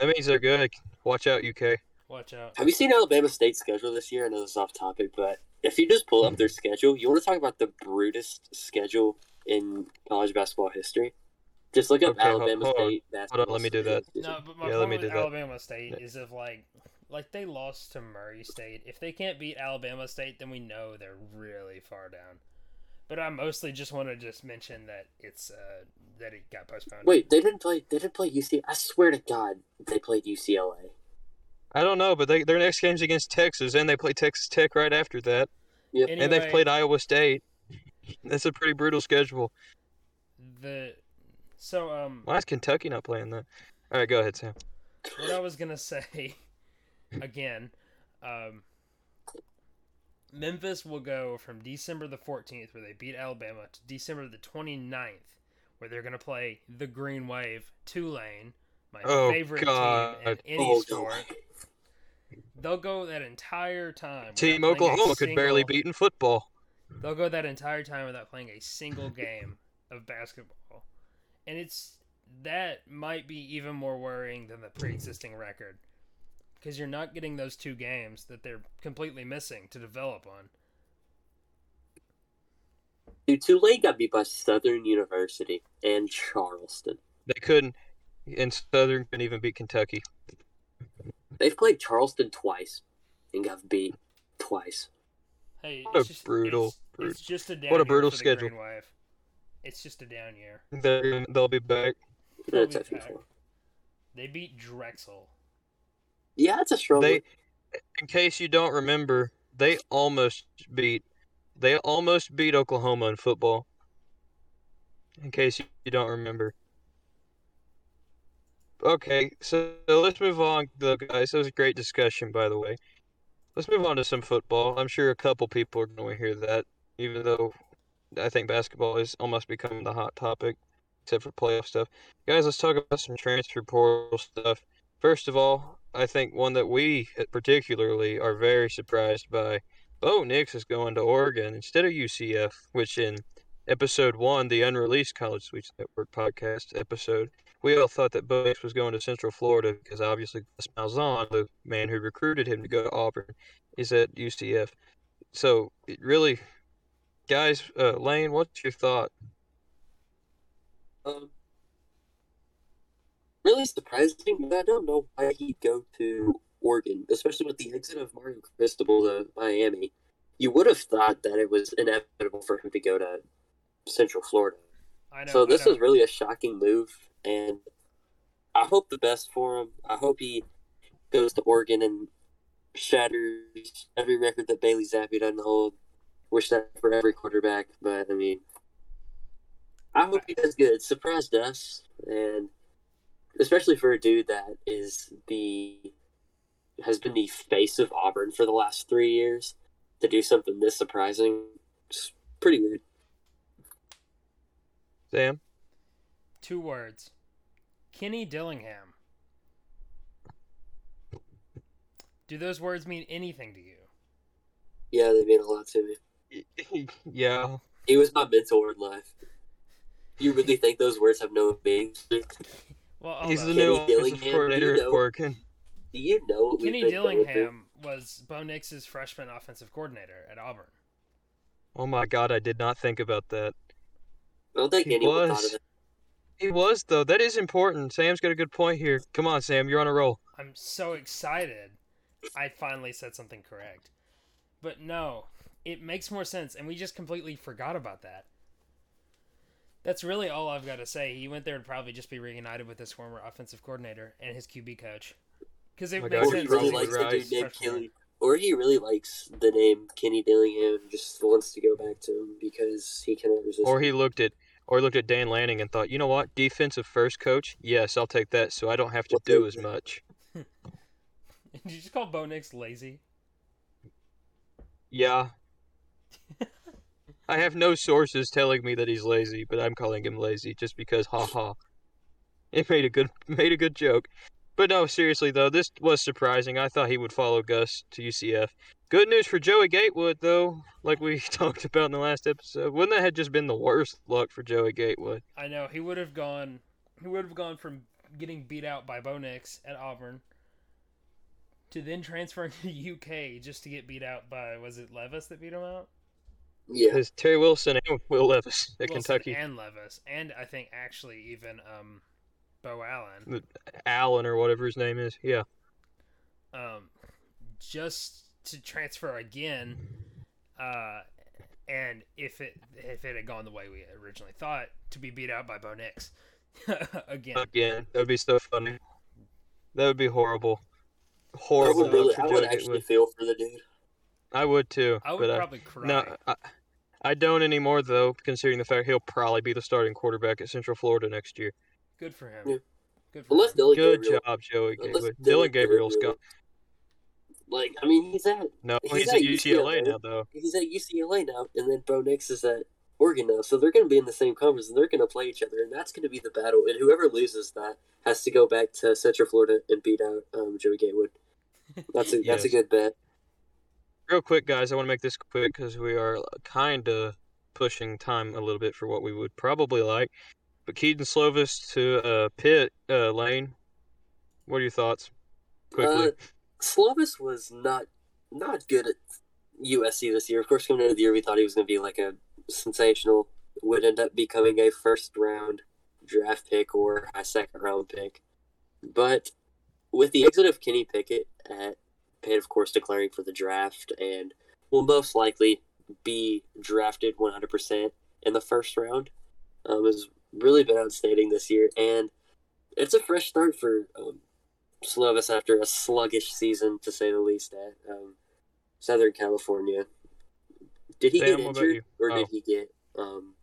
That means they're good. Watch out, UK. Watch out. Have you seen Alabama State's schedule this year? I know this is off topic, but if you just pull up their schedule, you want to talk about the brutest schedule in college basketball history? Just look up Okay, Alabama hold on. State basketball. let me do that. No, but my Yeah, let me with do that. Alabama State Yeah. is if like like they lost to Murray State. If they can't beat Alabama State, then we know they're really far down. But I mostly just want to just mention that it's uh, that it got postponed. Wait, they didn't play. They didn't play UC. I swear to God, they played UCLA. I don't know, but they, their next game's against Texas, and they play Texas Tech right after that, Yep. and they've played Iowa State. That's a pretty brutal schedule. the so um Why is Kentucky not playing that? All right, go ahead, Sam. what I was gonna say again, um, Memphis will go from December the 14th, where they beat Alabama, to December the 29th, where they're going to play the Green Wave, Tulane, my Oh, favorite God. team in any Oh, no sport. way. They'll go that entire time. Team playing a Oklahoma could barely beat in football. They'll go that entire time without playing a single game of basketball. And it's that might be even more worrying than the pre-existing record because you're not getting those two games that they're completely missing to develop on. Dude, Tulane got beat by Southern University and Charleston. They couldn't, and Southern couldn't even beat Kentucky. They've played Charleston twice and got beat twice. Hey, What a it's just, brutal, it's, brutal- it's just a down what a year brutal for schedule. Green It's just a down year. They're, they'll be back. They'll be back. They beat Drexel. Yeah, it's a strong. They, in case you don't remember, they almost beat, they almost beat Oklahoma in football. In case you don't remember. Okay, so let's move on, though, guys. That was a great discussion, by the way. Let's move on to some football. I'm sure a couple people are going to hear that, even though I think basketball is almost becoming the hot topic, except for playoff stuff. Guys, let's talk about some transfer portal stuff. First of all, I think one that we particularly are very surprised by. Bo Nix is going to Oregon instead of UCF, which in episode one, the unreleased College Suites Network podcast episode, we all thought that Bo was going to Central Florida because obviously Gus Malzahn, the man who recruited him to go to Auburn, is at UCF. So it really, guys, uh, Lane, what's your thought? Um, really surprising, but I don't know why he'd go to Oregon, especially with the exit of Mario Cristobal to Miami. You would have thought that it was inevitable for him to go to Central Florida. I know. so I this know. is really a shocking move, and I hope the best for him. I hope he goes to Oregon and shatters every record that Bailey Zappe doesn't hold. Wish that for every quarterback, but I mean, I hope he does good. Surprised us, and especially for a dude that is the has been the face of Auburn for the last three years to do something this surprising. It's pretty weird. Sam? Two words. Kenny Dillingham. Do those words mean anything to you? Yeah, they mean a lot to me. yeah. He was my mentor in life. You really think those words have no meaning? Well, He's the new offensive Dillingham, coordinator you at know. Oregon. you know what we've Kenny been going? Dillingham was Bo Nix's freshman offensive coordinator at Auburn. Oh my god, I did not think about that. I don't think He anyone thought was. of it. He was though. That is important. Sam's got a good point here. Come on, Sam, you're on a roll. I'm so excited. I finally said something correct. But no, it makes more sense, and we just completely forgot about that. That's really all I've got to say. He went there to probably just be reunited with his former offensive coordinator and his QB coach. Because it oh My makes God, Or he sense. really likes the dude named Freshman. Kenny. Or he really likes the name Kenny Dillingham and just wants to go back to him because he cannot resist. Or he looked at or looked at Dan Lanning and thought, you know what, defensive first coach? Yes, I'll take that so I don't have to do as much. Did you just call Bo Nix lazy? Yeah. I have no sources telling me that he's lazy, but I'm calling him lazy just because ha ha. It made a good made a good joke. But no, seriously though, this was surprising. I thought he would follow Gus to UCF. Good news for Joey Gatewood though, like we talked about in the last episode. Wouldn't that have just been the worst luck for Joey Gatewood? I know he would have gone. He would have gone from getting beat out by Bo Nix at Auburn to then transferring to UK just to get beat out by was it Levis that beat him out? yeah, Because Terry Wilson and Will Levis at Wilson Kentucky. and Levis, and I think actually even um, Beau Allen. Allen or whatever his name is. Yeah. um, just to transfer again. Uh, and if it if it had gone the way we originally thought, to be beat out by Bo Nix again. Again. That would be so funny. That would be horrible. I Horrible would really, I would actually Gatewood. feel for the dude. I would too. I would but I- probably cry. No, I, I don't anymore though, considering the fact he'll probably be the starting quarterback at Central Florida next year. Good for him. Yeah. Good for Unless him. Dillon Good Gabriel, job, Joey unless Gatewood. Dillon Dillon Gabriel's Gabriel- gone. Like, I mean, he's at No, He's he's, at at UCLA UCLA. now, though. he's at UCLA now, and then Bo Nix is at Oregon now, so they're going to be in the same conference, and they're going to play each other, and that's going to be the battle. And whoever loses that has to go back to Central Florida and beat out um, Joey Gatewood. That's a that's a good bet. Real quick, guys, I want to make this quick because we are kind of pushing time a little bit for what we would probably like. But Kedon Slovis to uh, Pitt uh, Lane. What are your thoughts? Quickly. Uh, Slovis was not not good at USC this year. Of course, coming into the year, we thought he was going to be like a sensational. Would end up becoming a first round draft pick or a second round pick. But with the exit of Kenny Pickett at Pitt, of course, declaring for the draft and will most likely be drafted 100% in the first round, um, has really been outstanding this year. And it's a fresh start for um, Slovis after a sluggish season, to say the least, at um, Southern California. Did he Sam, get injured, or Oh. did he get, um,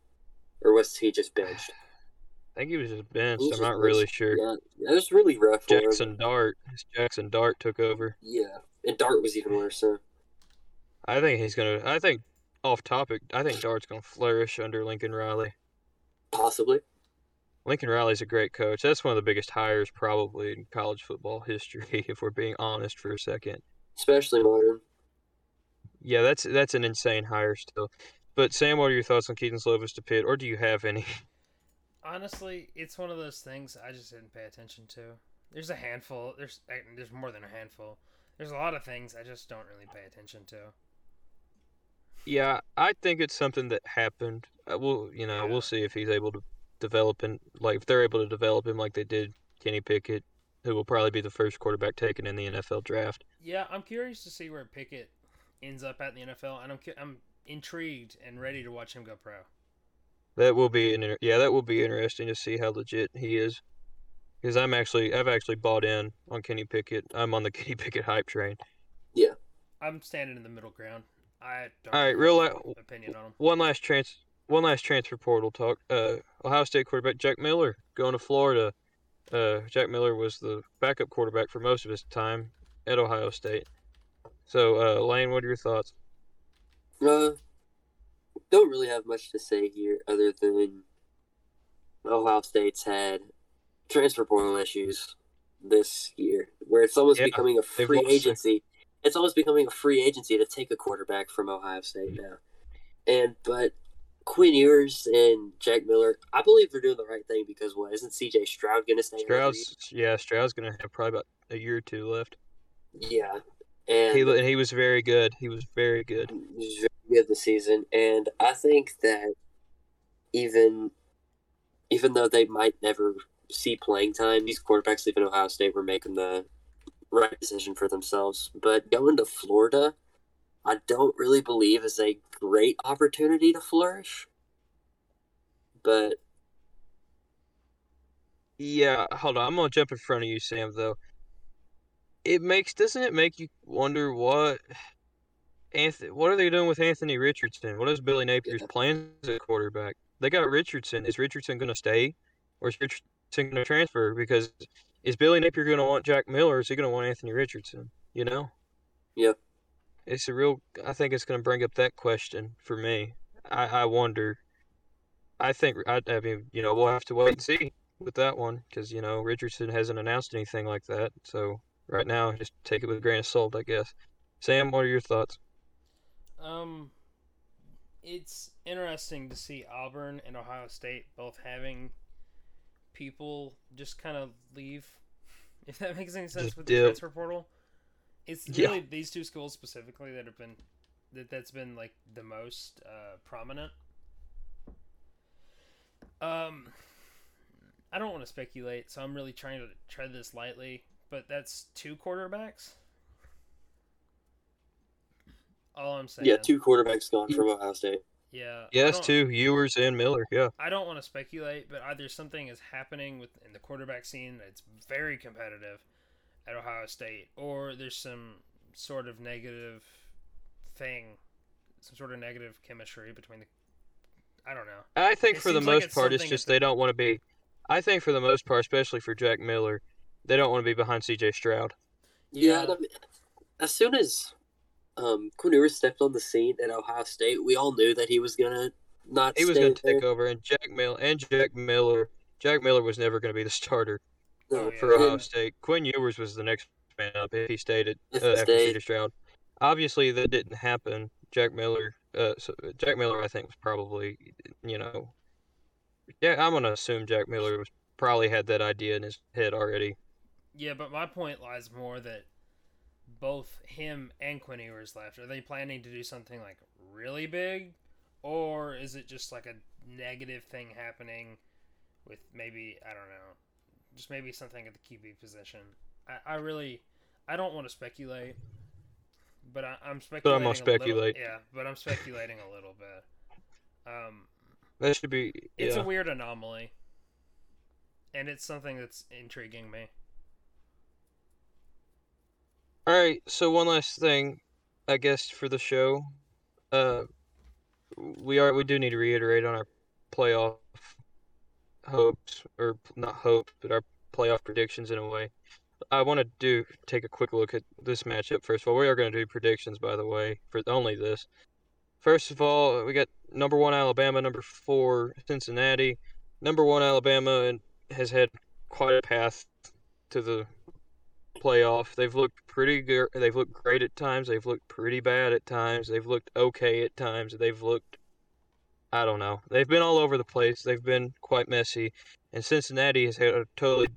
or was he just benched? I think he was just benched. He I'm just not was- really sure. Yeah, that was really rough. Jackson Dart. Jackson Dart took over. Yeah, and Dart was even worse. So I think he's gonna. I think off topic. I think Dart's gonna flourish under Lincoln Riley. possibly. Lincoln Riley's a great coach. That's one of the biggest hires probably in college football history, if we're being honest for a second. especially modern. Yeah, that's that's an insane hire still. But Sam, what are your thoughts on Kedon Slovis to Pitt, or do you have any? Honestly, it's one of those things I just didn't pay attention to. There's a handful. There's there's more than a handful. There's a lot of things I just don't really pay attention to. Yeah, I think it's something that happened. Uh, we'll, you know, Yeah. we'll see if he's able to develop and like if they're able to develop him like they did Kenny Pickett, who will probably be the first quarterback taken in the NFL draft. Yeah, I'm curious to see where Pickett ends up at in the NFL, and I'm I'm intrigued and ready to watch him go pro. That will be an yeah, that will be interesting to see how legit he is. Because I'm actually I've actually bought in on Kenny Pickett. I'm on the Kenny Pickett hype train. Yeah, I'm standing in the middle ground. I don't All right, have real la- opinion on him. One last trans one last transfer portal talk. Uh, Ohio State quarterback Jack Miller going to Florida. Uh, Jack Miller was the backup quarterback for most of his time at Ohio State. So, uh, Lane, what are your thoughts? Uh, don't really have much to say here other than Ohio State's had transfer portal issues this year, where it's almost Yeah, becoming a free agency. It's almost becoming a free agency to take a quarterback from Ohio State now. And but Quinn Ewers and Jack Miller, I believe they're doing the right thing because what isn't C.J. Stroud going to stay? Stroud's yeah, Stroud's gonna have probably about a year or two left. Yeah, and He and he was very good. He was very good. He was very good this season, and I think that even even though they might never see playing time, these quarterbacks leaving Ohio State were making the right decision for themselves. But going to Florida, I don't really believe is a great opportunity to flourish. But Yeah, hold on. I'm gonna jump in front of you, Sam. Though it makes doesn't it make you wonder what Anthony, what are they doing with Anthony Richardson? What is Billy Napier's Yeah. plans at quarterback? They got Richardson. Is Richardson gonna stay, or is Richardson gonna transfer? Because is Billy Napier gonna want Jack Miller? Or is he gonna want Anthony Richardson? You know. Yep. It's a real. I think it's gonna bring up that question for me. I I wonder. I think I, I mean you know we'll have to wait and see with that one because you know Richardson hasn't announced anything like that. So right now, just take it with a grain of salt, I guess. Sam, what are your thoughts? Um, it's interesting to see Auburn and Ohio State both having people just kind of leave. If that makes any sense Just with the dip. transfer portal, it's Yeah. really these two schools specifically that have been that that's been like the most uh, prominent. Um, I don't want to speculate, so I'm really trying to tread this lightly. But that's two quarterbacks. All I'm saying. yeah, two quarterbacks gone from Ohio State. Yeah. Yes, two Ewers and Miller. Yeah, I don't want to speculate, but either something is happening with in the quarterback scene that's very competitive at Ohio State, or there's some sort of negative thing, some sort of negative chemistry between the. I don't know. I think It for the seems like most part, it's just at the- they don't want to be. I think for the most part, especially for Jack Miller, they don't want to be behind C.J. Stroud. Yeah, Yeah. I mean, as soon as um, Quinn Ewers stepped on the scene at Ohio State, we all knew that he was gonna not. He was going to take over, and Jack Miller and Jack Miller. Jack Miller was never going to be the starter No, Oh, yeah. for Ohio State. Quinn Ewers was the next man up if he stayed at, uh, after stayed. C.J. Stroud. Obviously, that didn't happen. Jack Miller, uh, so Jack Miller, I think was probably, you know, yeah, I'm gonna assume Jack Miller was probably had that idea in his head already. Yeah, but my point lies more that both him and Quinn Ewers left. Are they planning to do something like really big, or is it just like a negative thing happening with maybe I don't know, just maybe something at the QB position? I, I really, I don't want to speculate, but I, I'm speculating. a little- speculate. yeah, but I'm speculating a little bit. Um, That should be. it's a weird anomaly, and it's something that's intriguing me. All right, so one last thing, I guess for the show, uh, we are we do need to reiterate on our playoff hopes, or not hope, but our playoff predictions in a way. I want to do take a quick look at this matchup first of all. We are going to do predictions, by the way, for only this. First of all, we got number one Alabama, number four Cincinnati. Number one Alabama has had quite a path to the playoff. They've looked pretty good. They've looked great at times. They've looked pretty bad at times. They've looked okay at times. They've looked, I don't know. They've been all over the place. They've been quite messy. And Cincinnati has had a totally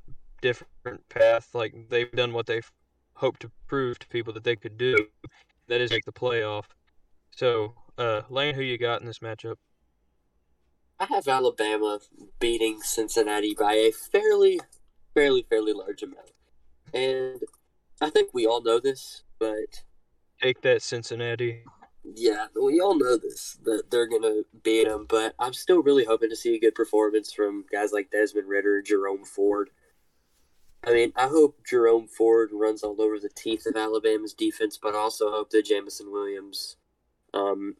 different path. Like they've done what they've hoped to prove to people that they could do. That is make the playoff. So, uh, Lane, who you got in this matchup? I have Alabama beating Cincinnati by a fairly, fairly, fairly large amount. And I think we all know this, but Take that, Cincinnati. Yeah, we all know this, that they're going to beat them. But I'm still really hoping to see a good performance from guys like Desmond Ridder, Jerome Ford. I mean, I hope Jerome Ford runs all over the teeth of Alabama's defense, but I also hope that Jameson Williams um,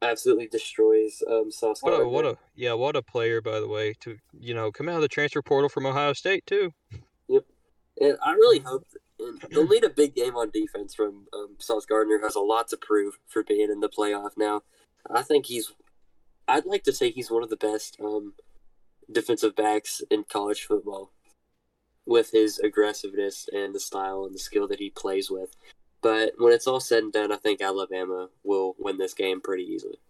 absolutely destroys um, Sauce What a what a yeah, what a player by the way to you know come out of the transfer portal from Ohio State too. Yep, and I really hope and they'll need a big game on defense from um, Sauce Gardner. Has a lot to prove for being in the playoff now. I think he's. I'd like to say he's one of the best um, defensive backs in college football, with his aggressiveness and the style and the skill that he plays with. But when it's all said and done, I think Alabama will win this game pretty easily.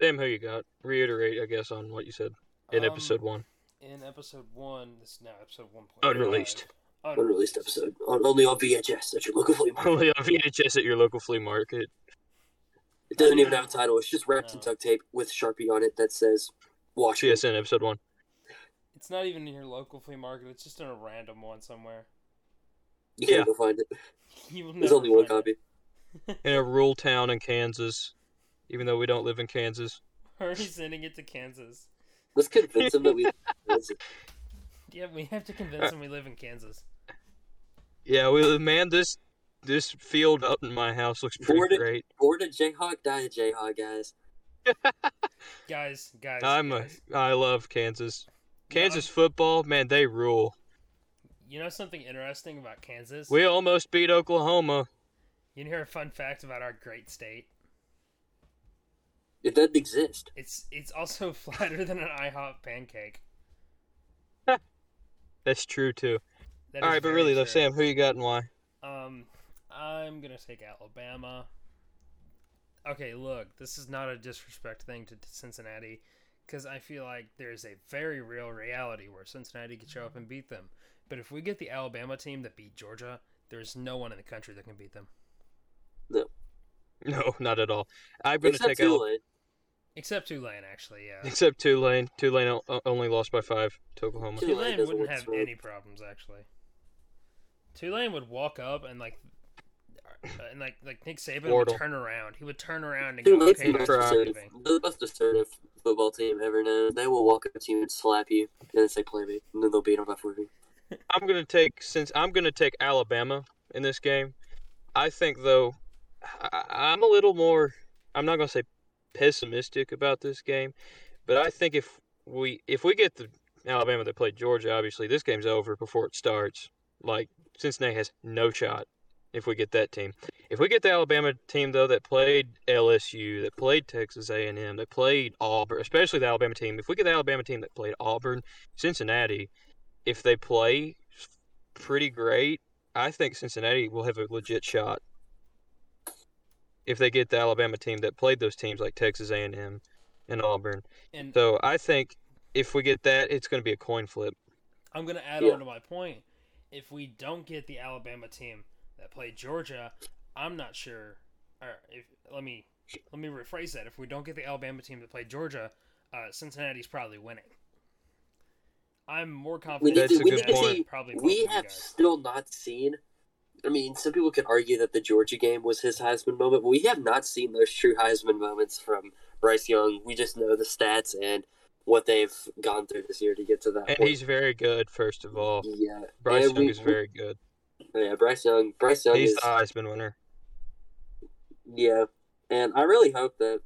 Sam, who you got? Reiterate, I guess, on what you said in Um, episode one. In episode one, this is now episode one point Unreleased. Unreleased episode on, only on VHS at your local flea market. Only on VHS at your local flea market. It doesn't even have a title. It's just wrapped in No. duct tape with Sharpie on it that says "Watch me." CSN episode one. It's not even in your local flea market. It's just in a random one somewhere. You can't Yeah. go find it. You will There's only one it. copy. In a rural town in Kansas. Even though we don't live in Kansas. Are you sending it to Kansas? Let's convince him that we. Yeah, we have to convince him we live in Kansas. Yeah, we man, this this field up in my house looks pretty Boarded- great. Born a Jayhawk, die a Jayhawk, guys. Guys, guys, I'm a guys. I love Kansas. No, Kansas football, man, they rule. You know something interesting about Kansas? We almost beat Oklahoma. You know a fun fact about our great state? It doesn't exist. It's it's also flatter than an IHOP pancake. That's true too. That All is right, but very really though. Sam, who you got and why? Um, I'm gonna take Alabama. Okay, look, this is not a disrespect thing to Cincinnati, because I feel like there's a very real reality where Cincinnati could show up and beat them. But if we get the Alabama team that beat Georgia, there's no one in the country that can beat them, No, no, not at all. I'm gonna Except take Alabama. Tulane. except Tulane. Actually, yeah, Except Tulane. Tulane o- only lost by five to Oklahoma. Tulane Tulane wouldn't have smooth. any problems actually. Tulane would walk up and like. Uh, and like like Nick Saban would turn around, he would turn around and go, Tulane's "Okay, the guys, most we're assertive, the most assertive football team ever known. They will walk up to you and slap you and then say "play me," and then they'll beat them by forty. I'm gonna take since I'm gonna take Alabama in this game. I think though, I, I'm a little more. I'm not gonna say pessimistic about this game, but I think if we if we get the Alabama that played Georgia, obviously this game's over before it starts. Like Cincinnati has no shot if we get that team. If we get the Alabama team though that played LSU, that played Texas A&M, that played Auburn, especially the Alabama team. If we get the Alabama team that played Auburn, Cincinnati, if they play pretty great, I think Cincinnati will have a legit shot. If they get the Alabama team that played those teams like Texas A&M and Auburn. And So I think if we get that, it's going to be a coin flip. I'm gonna add Yeah. on to my point. If we don't get the Alabama team that played Georgia, I'm not sure. Or if let me let me rephrase that. If we don't get the Alabama team that played Georgia, uh, Cincinnati's probably winning. I'm more We confident. need That's to, a we good need to point. see. Probably We have guys. still not seen. I mean, some people could argue that the Georgia game was his Heisman moment, but we have not seen those true Heisman moments from Bryce Young. We just know the stats and what they've gone through this year to get to that And point. he's very good, first of all. yeah, Bryce And Young we- is very good. Oh, yeah. Bryce Young, Bryce Young He's is the Heisman winner. yeah, and I really hope that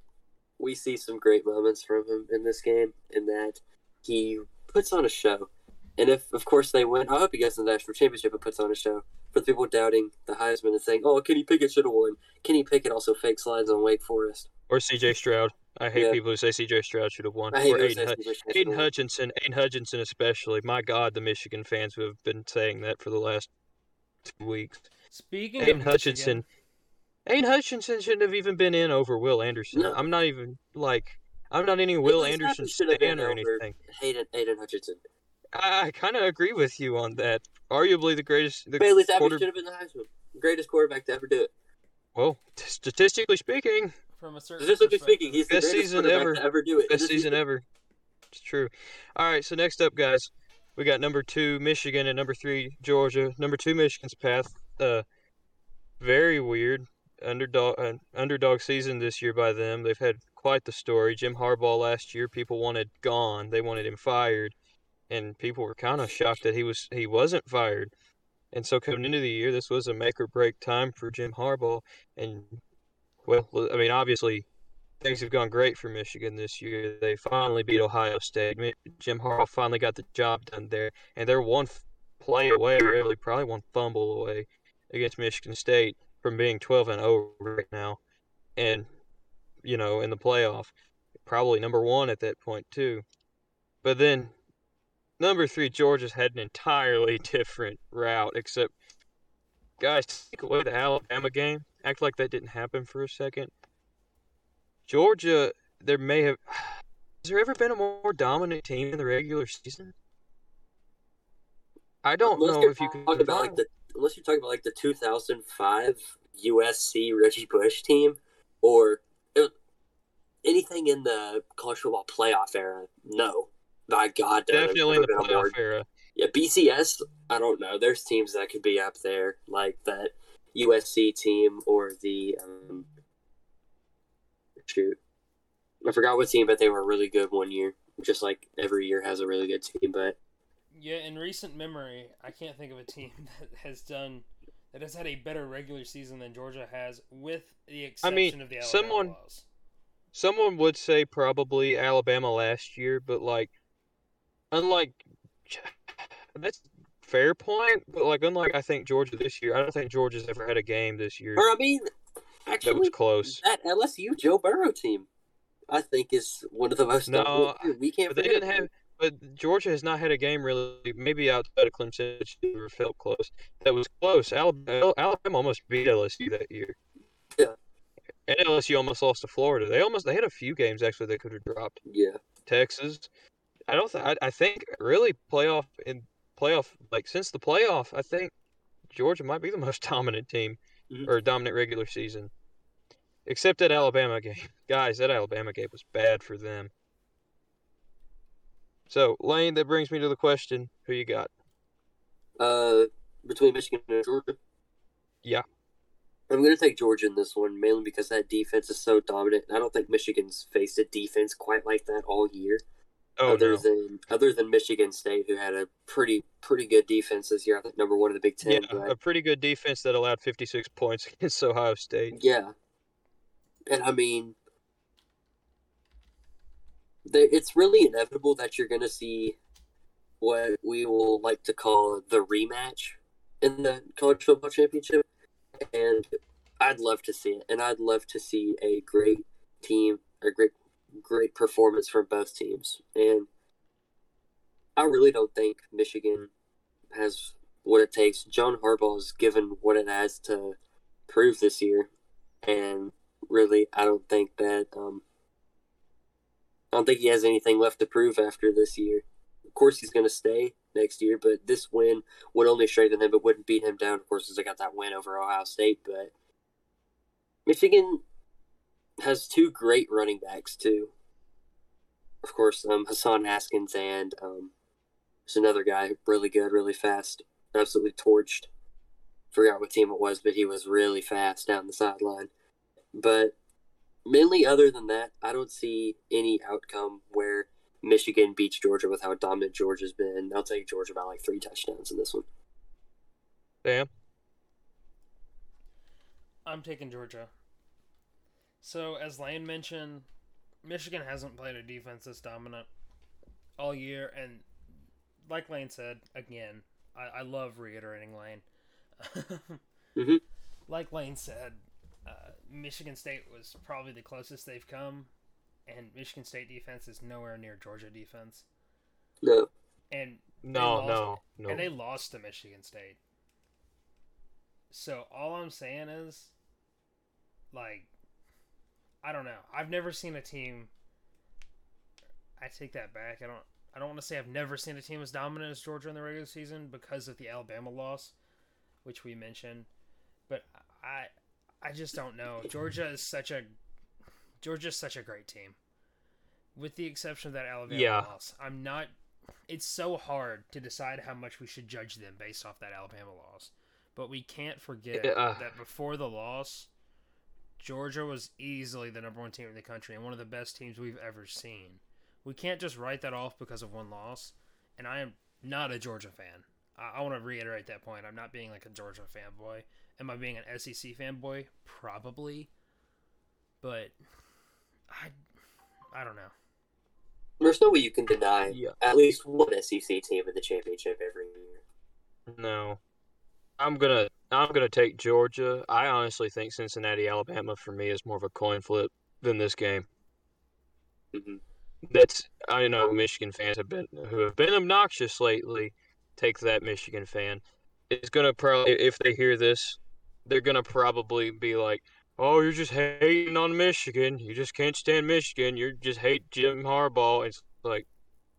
we see some great moments from him in this game, and that he puts on a show. And if, of course, they win, I hope he gets the national championship and puts on a show. For the people doubting the Heisman and saying, "Oh, Kenny Pickett should have won," Kenny Pickett also fake slides on Wake Forest. Or C.J. Stroud. I hate Yeah. people who say C.J. Stroud should have won. I hate or those Aidan, Hut- Heisman Aidan. Hutchinson. Aidan Hutchinson especially. My God, the Michigan fans who have been saying that for the last two weeks. Speaking Aidan of Hutchinson. Michigan, Aidan Hutchinson shouldn't have even been in over Will Anderson. No. I'm not even like I'm not any Will Bailey Anderson Zappe should have been or anything. Hayden, Aidan Hutchinson. I, I kind of agree with you on that. Arguably the greatest. The Bailey Zappe quarter- should have been the Heisman. Greatest quarterback to ever do it. well, t- statistically speaking, from a certain Statistically speaking, he's the Best greatest season ever. to ever do it. best season ever. It's true. All right, so next up, guys, we got number two Michigan and number three Georgia. Number two Michigan's path, uh, very weird underdog uh, underdog season this year by them. They've had quite the story. Jim Harbaugh last year, people wanted gone. They wanted him fired, and people were kind of shocked that he was he wasn't fired. And so coming into the year, this was a make or break time for Jim Harbaugh. And well, I mean, obviously things have gone great for Michigan this year. They finally beat Ohio State. Jim Harbaugh finally got the job done there, and they're one play away, really, probably one fumble away against Michigan State from being 12 and 0 right now, and you know, in the playoff, probably number one at that point too. But then number three, Georgia's had an entirely different route, except guys, take away the Alabama game, act like that didn't happen for a second. Georgia, there may have. Has there ever been a more dominant team in the regular season? I don't Unless know if you can. talking about like the unless you're talking about like the 2005 USC Reggie Bush team or uh, anything in the college football playoff era. No, by God, definitely in the never been more- playoff era. Yeah, BCS. I don't know. There's teams that could be up there, like that USC team or the um, shoot. I forgot what team, but they were really good one year. Just like every year has a really good team, but Yeah, in recent memory, I can't think of a team that has done that has had a better regular season than Georgia has, with the exception mean, of the Alabama someone- loss. Someone would say probably Alabama last year, but like, unlike that's fair point. But like, unlike I think Georgia this year, I don't think Georgia's ever had a game this year or I mean, that actually, was close. that LSU Joe Burrow team, I think is one of the most. No, we can't. But they didn't have. But Georgia has not had a game really, maybe outside of Clemson, which never felt close. That was close. Alabama, Alabama almost beat LSU that year. Yeah. And LSU almost lost to Florida. They almost they had a few games actually they could have dropped. Yeah, Texas. I don't. Th- I, I think really playoff in playoff like since the playoff, I think Georgia might be the most dominant team Mhm. or dominant regular season, except that Alabama game. Guys, that Alabama game was bad for them. So Lane, that brings me to the question: Who you got? uh, between Michigan and Georgia. Yeah. I'm going to take Georgia in this one mainly because that defense is so dominant. I don't think Michigan's faced a defense quite like that all year. Oh other no, than other than Michigan State, who had a pretty pretty good defense this year. I think number one in the Big Ten. yeah, but a pretty good defense that allowed 56 points against Ohio State. yeah, and I mean, there, it's really inevitable that you're going to see what we will like to call the rematch in the college football championship. and I'd love to see it, and I'd love to see a great team, a great great performance from both teams, and I really don't think Michigan has what it takes. John Harbaugh has given what it has to prove this year, and really, I don't think that um, I don't think he has anything left to prove after this year. Of course, he's going to stay next year, but this win would only strengthen him. It wouldn't beat him down, of course, because they got that win over Ohio State. But Michigan has two great running backs too. Of course, um, Hassan Haskins and um, there's another guy really good, really fast, absolutely torched. Forgot what team it was, but he was really fast down the sideline. But mainly, other than that, I don't see any outcome where Michigan beats Georgia with how dominant Georgia's been. I'll take Georgia by like three touchdowns in this one. Damn. I'm taking Georgia. So, as Lane mentioned, Michigan hasn't played a defense this dominant all year, and like Lane said, again, I, I love reiterating Lane. Mhm. Like Lane said, uh, Michigan State was probably the closest they've come, and Michigan State defense is nowhere near Georgia defense. No, And No, lost- no, no. and they lost to Michigan State. So all I'm saying is, like, I don't know. I've never seen a team. I take that back. I don't. I don't want to say I've never seen a team as dominant as Georgia in the regular season because of the Alabama loss, which we mentioned. But I, I just don't know. Georgia is such a, Georgia is such a great team. With the exception of that Alabama Yeah. loss, I'm not it's so hard to decide how much we should judge them based off that Alabama loss. But we can't forget Yeah. that before the loss, Georgia was easily the number one team in the country and one of the best teams we've ever seen. We can't just write that off because of one loss. And I am not a Georgia fan. I, I want to reiterate that point. I'm not being like a Georgia fanboy. Am I being an SEC fanboy? Probably. But I, I don't know. there's no way you can deny Yeah. at least one SEC team in the championship every year. No. I'm gonna I'm gonna take Georgia. I honestly think Cincinnati, Alabama for me is more of a coin flip than this game. hmm That's I know Michigan fans have been who have been obnoxious lately. Take that Michigan fan. It's gonna probably if they hear this, they're gonna probably be like, "Oh, you're just hating on Michigan. You just can't stand Michigan. You just hate Jim Harbaugh." It's like,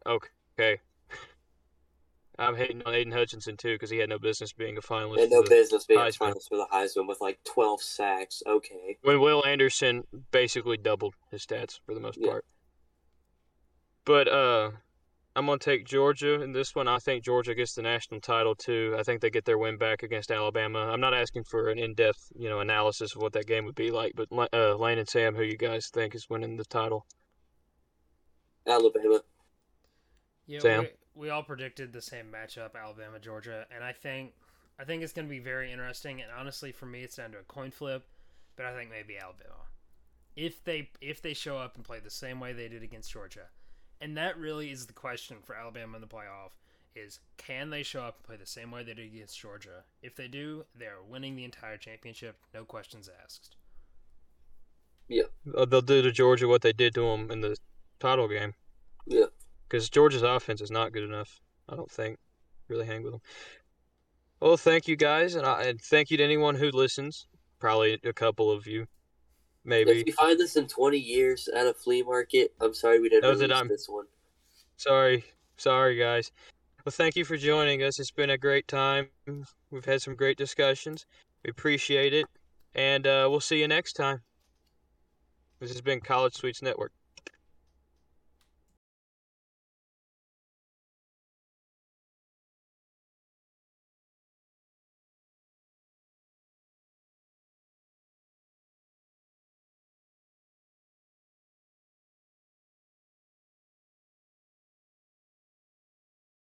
okay. I'm hating on Aidan Hutchinson too because he had no business being a finalist. And no for business being Heisman. finalist for the Heisman with like 12 sacks. Okay. when Will Anderson basically doubled his stats for the most Yeah. part. But uh I'm gonna take Georgia in this one. I think Georgia gets the national title too. I think they get their win back against Alabama. I'm not asking for an in-depth, you know, analysis of what that game would be like, but uh, Lane and Sam, who you guys think is winning the title? Alabama. Yeah, Sam? We, we all predicted the same matchup, Alabama Georgia, and I think I think it's going to be very interesting. And honestly, for me, it's down to a coin flip, but I think maybe Alabama, if they if they show up and play the same way they did against Georgia, and that really is the question for Alabama in the playoff: is can they show up and play the same way they did against Georgia? If they do, they're winning the entire championship, no questions asked. Uh, they'll do to Georgia what they did to them in the title game. Yeah. Because Georgia's offense is not good enough. I don't think really hang with them. Well, thank you guys, and, I, and thank you to anyone who listens. Probably a couple of you, maybe. If you find this in 20 years at a flea market, I'm sorry we didn't release I'm- this one. Sorry, sorry guys. Well, thank you for joining us. It's been a great time. We've had some great discussions. We appreciate it, and uh, we'll see you next time. This has been College Suites Network.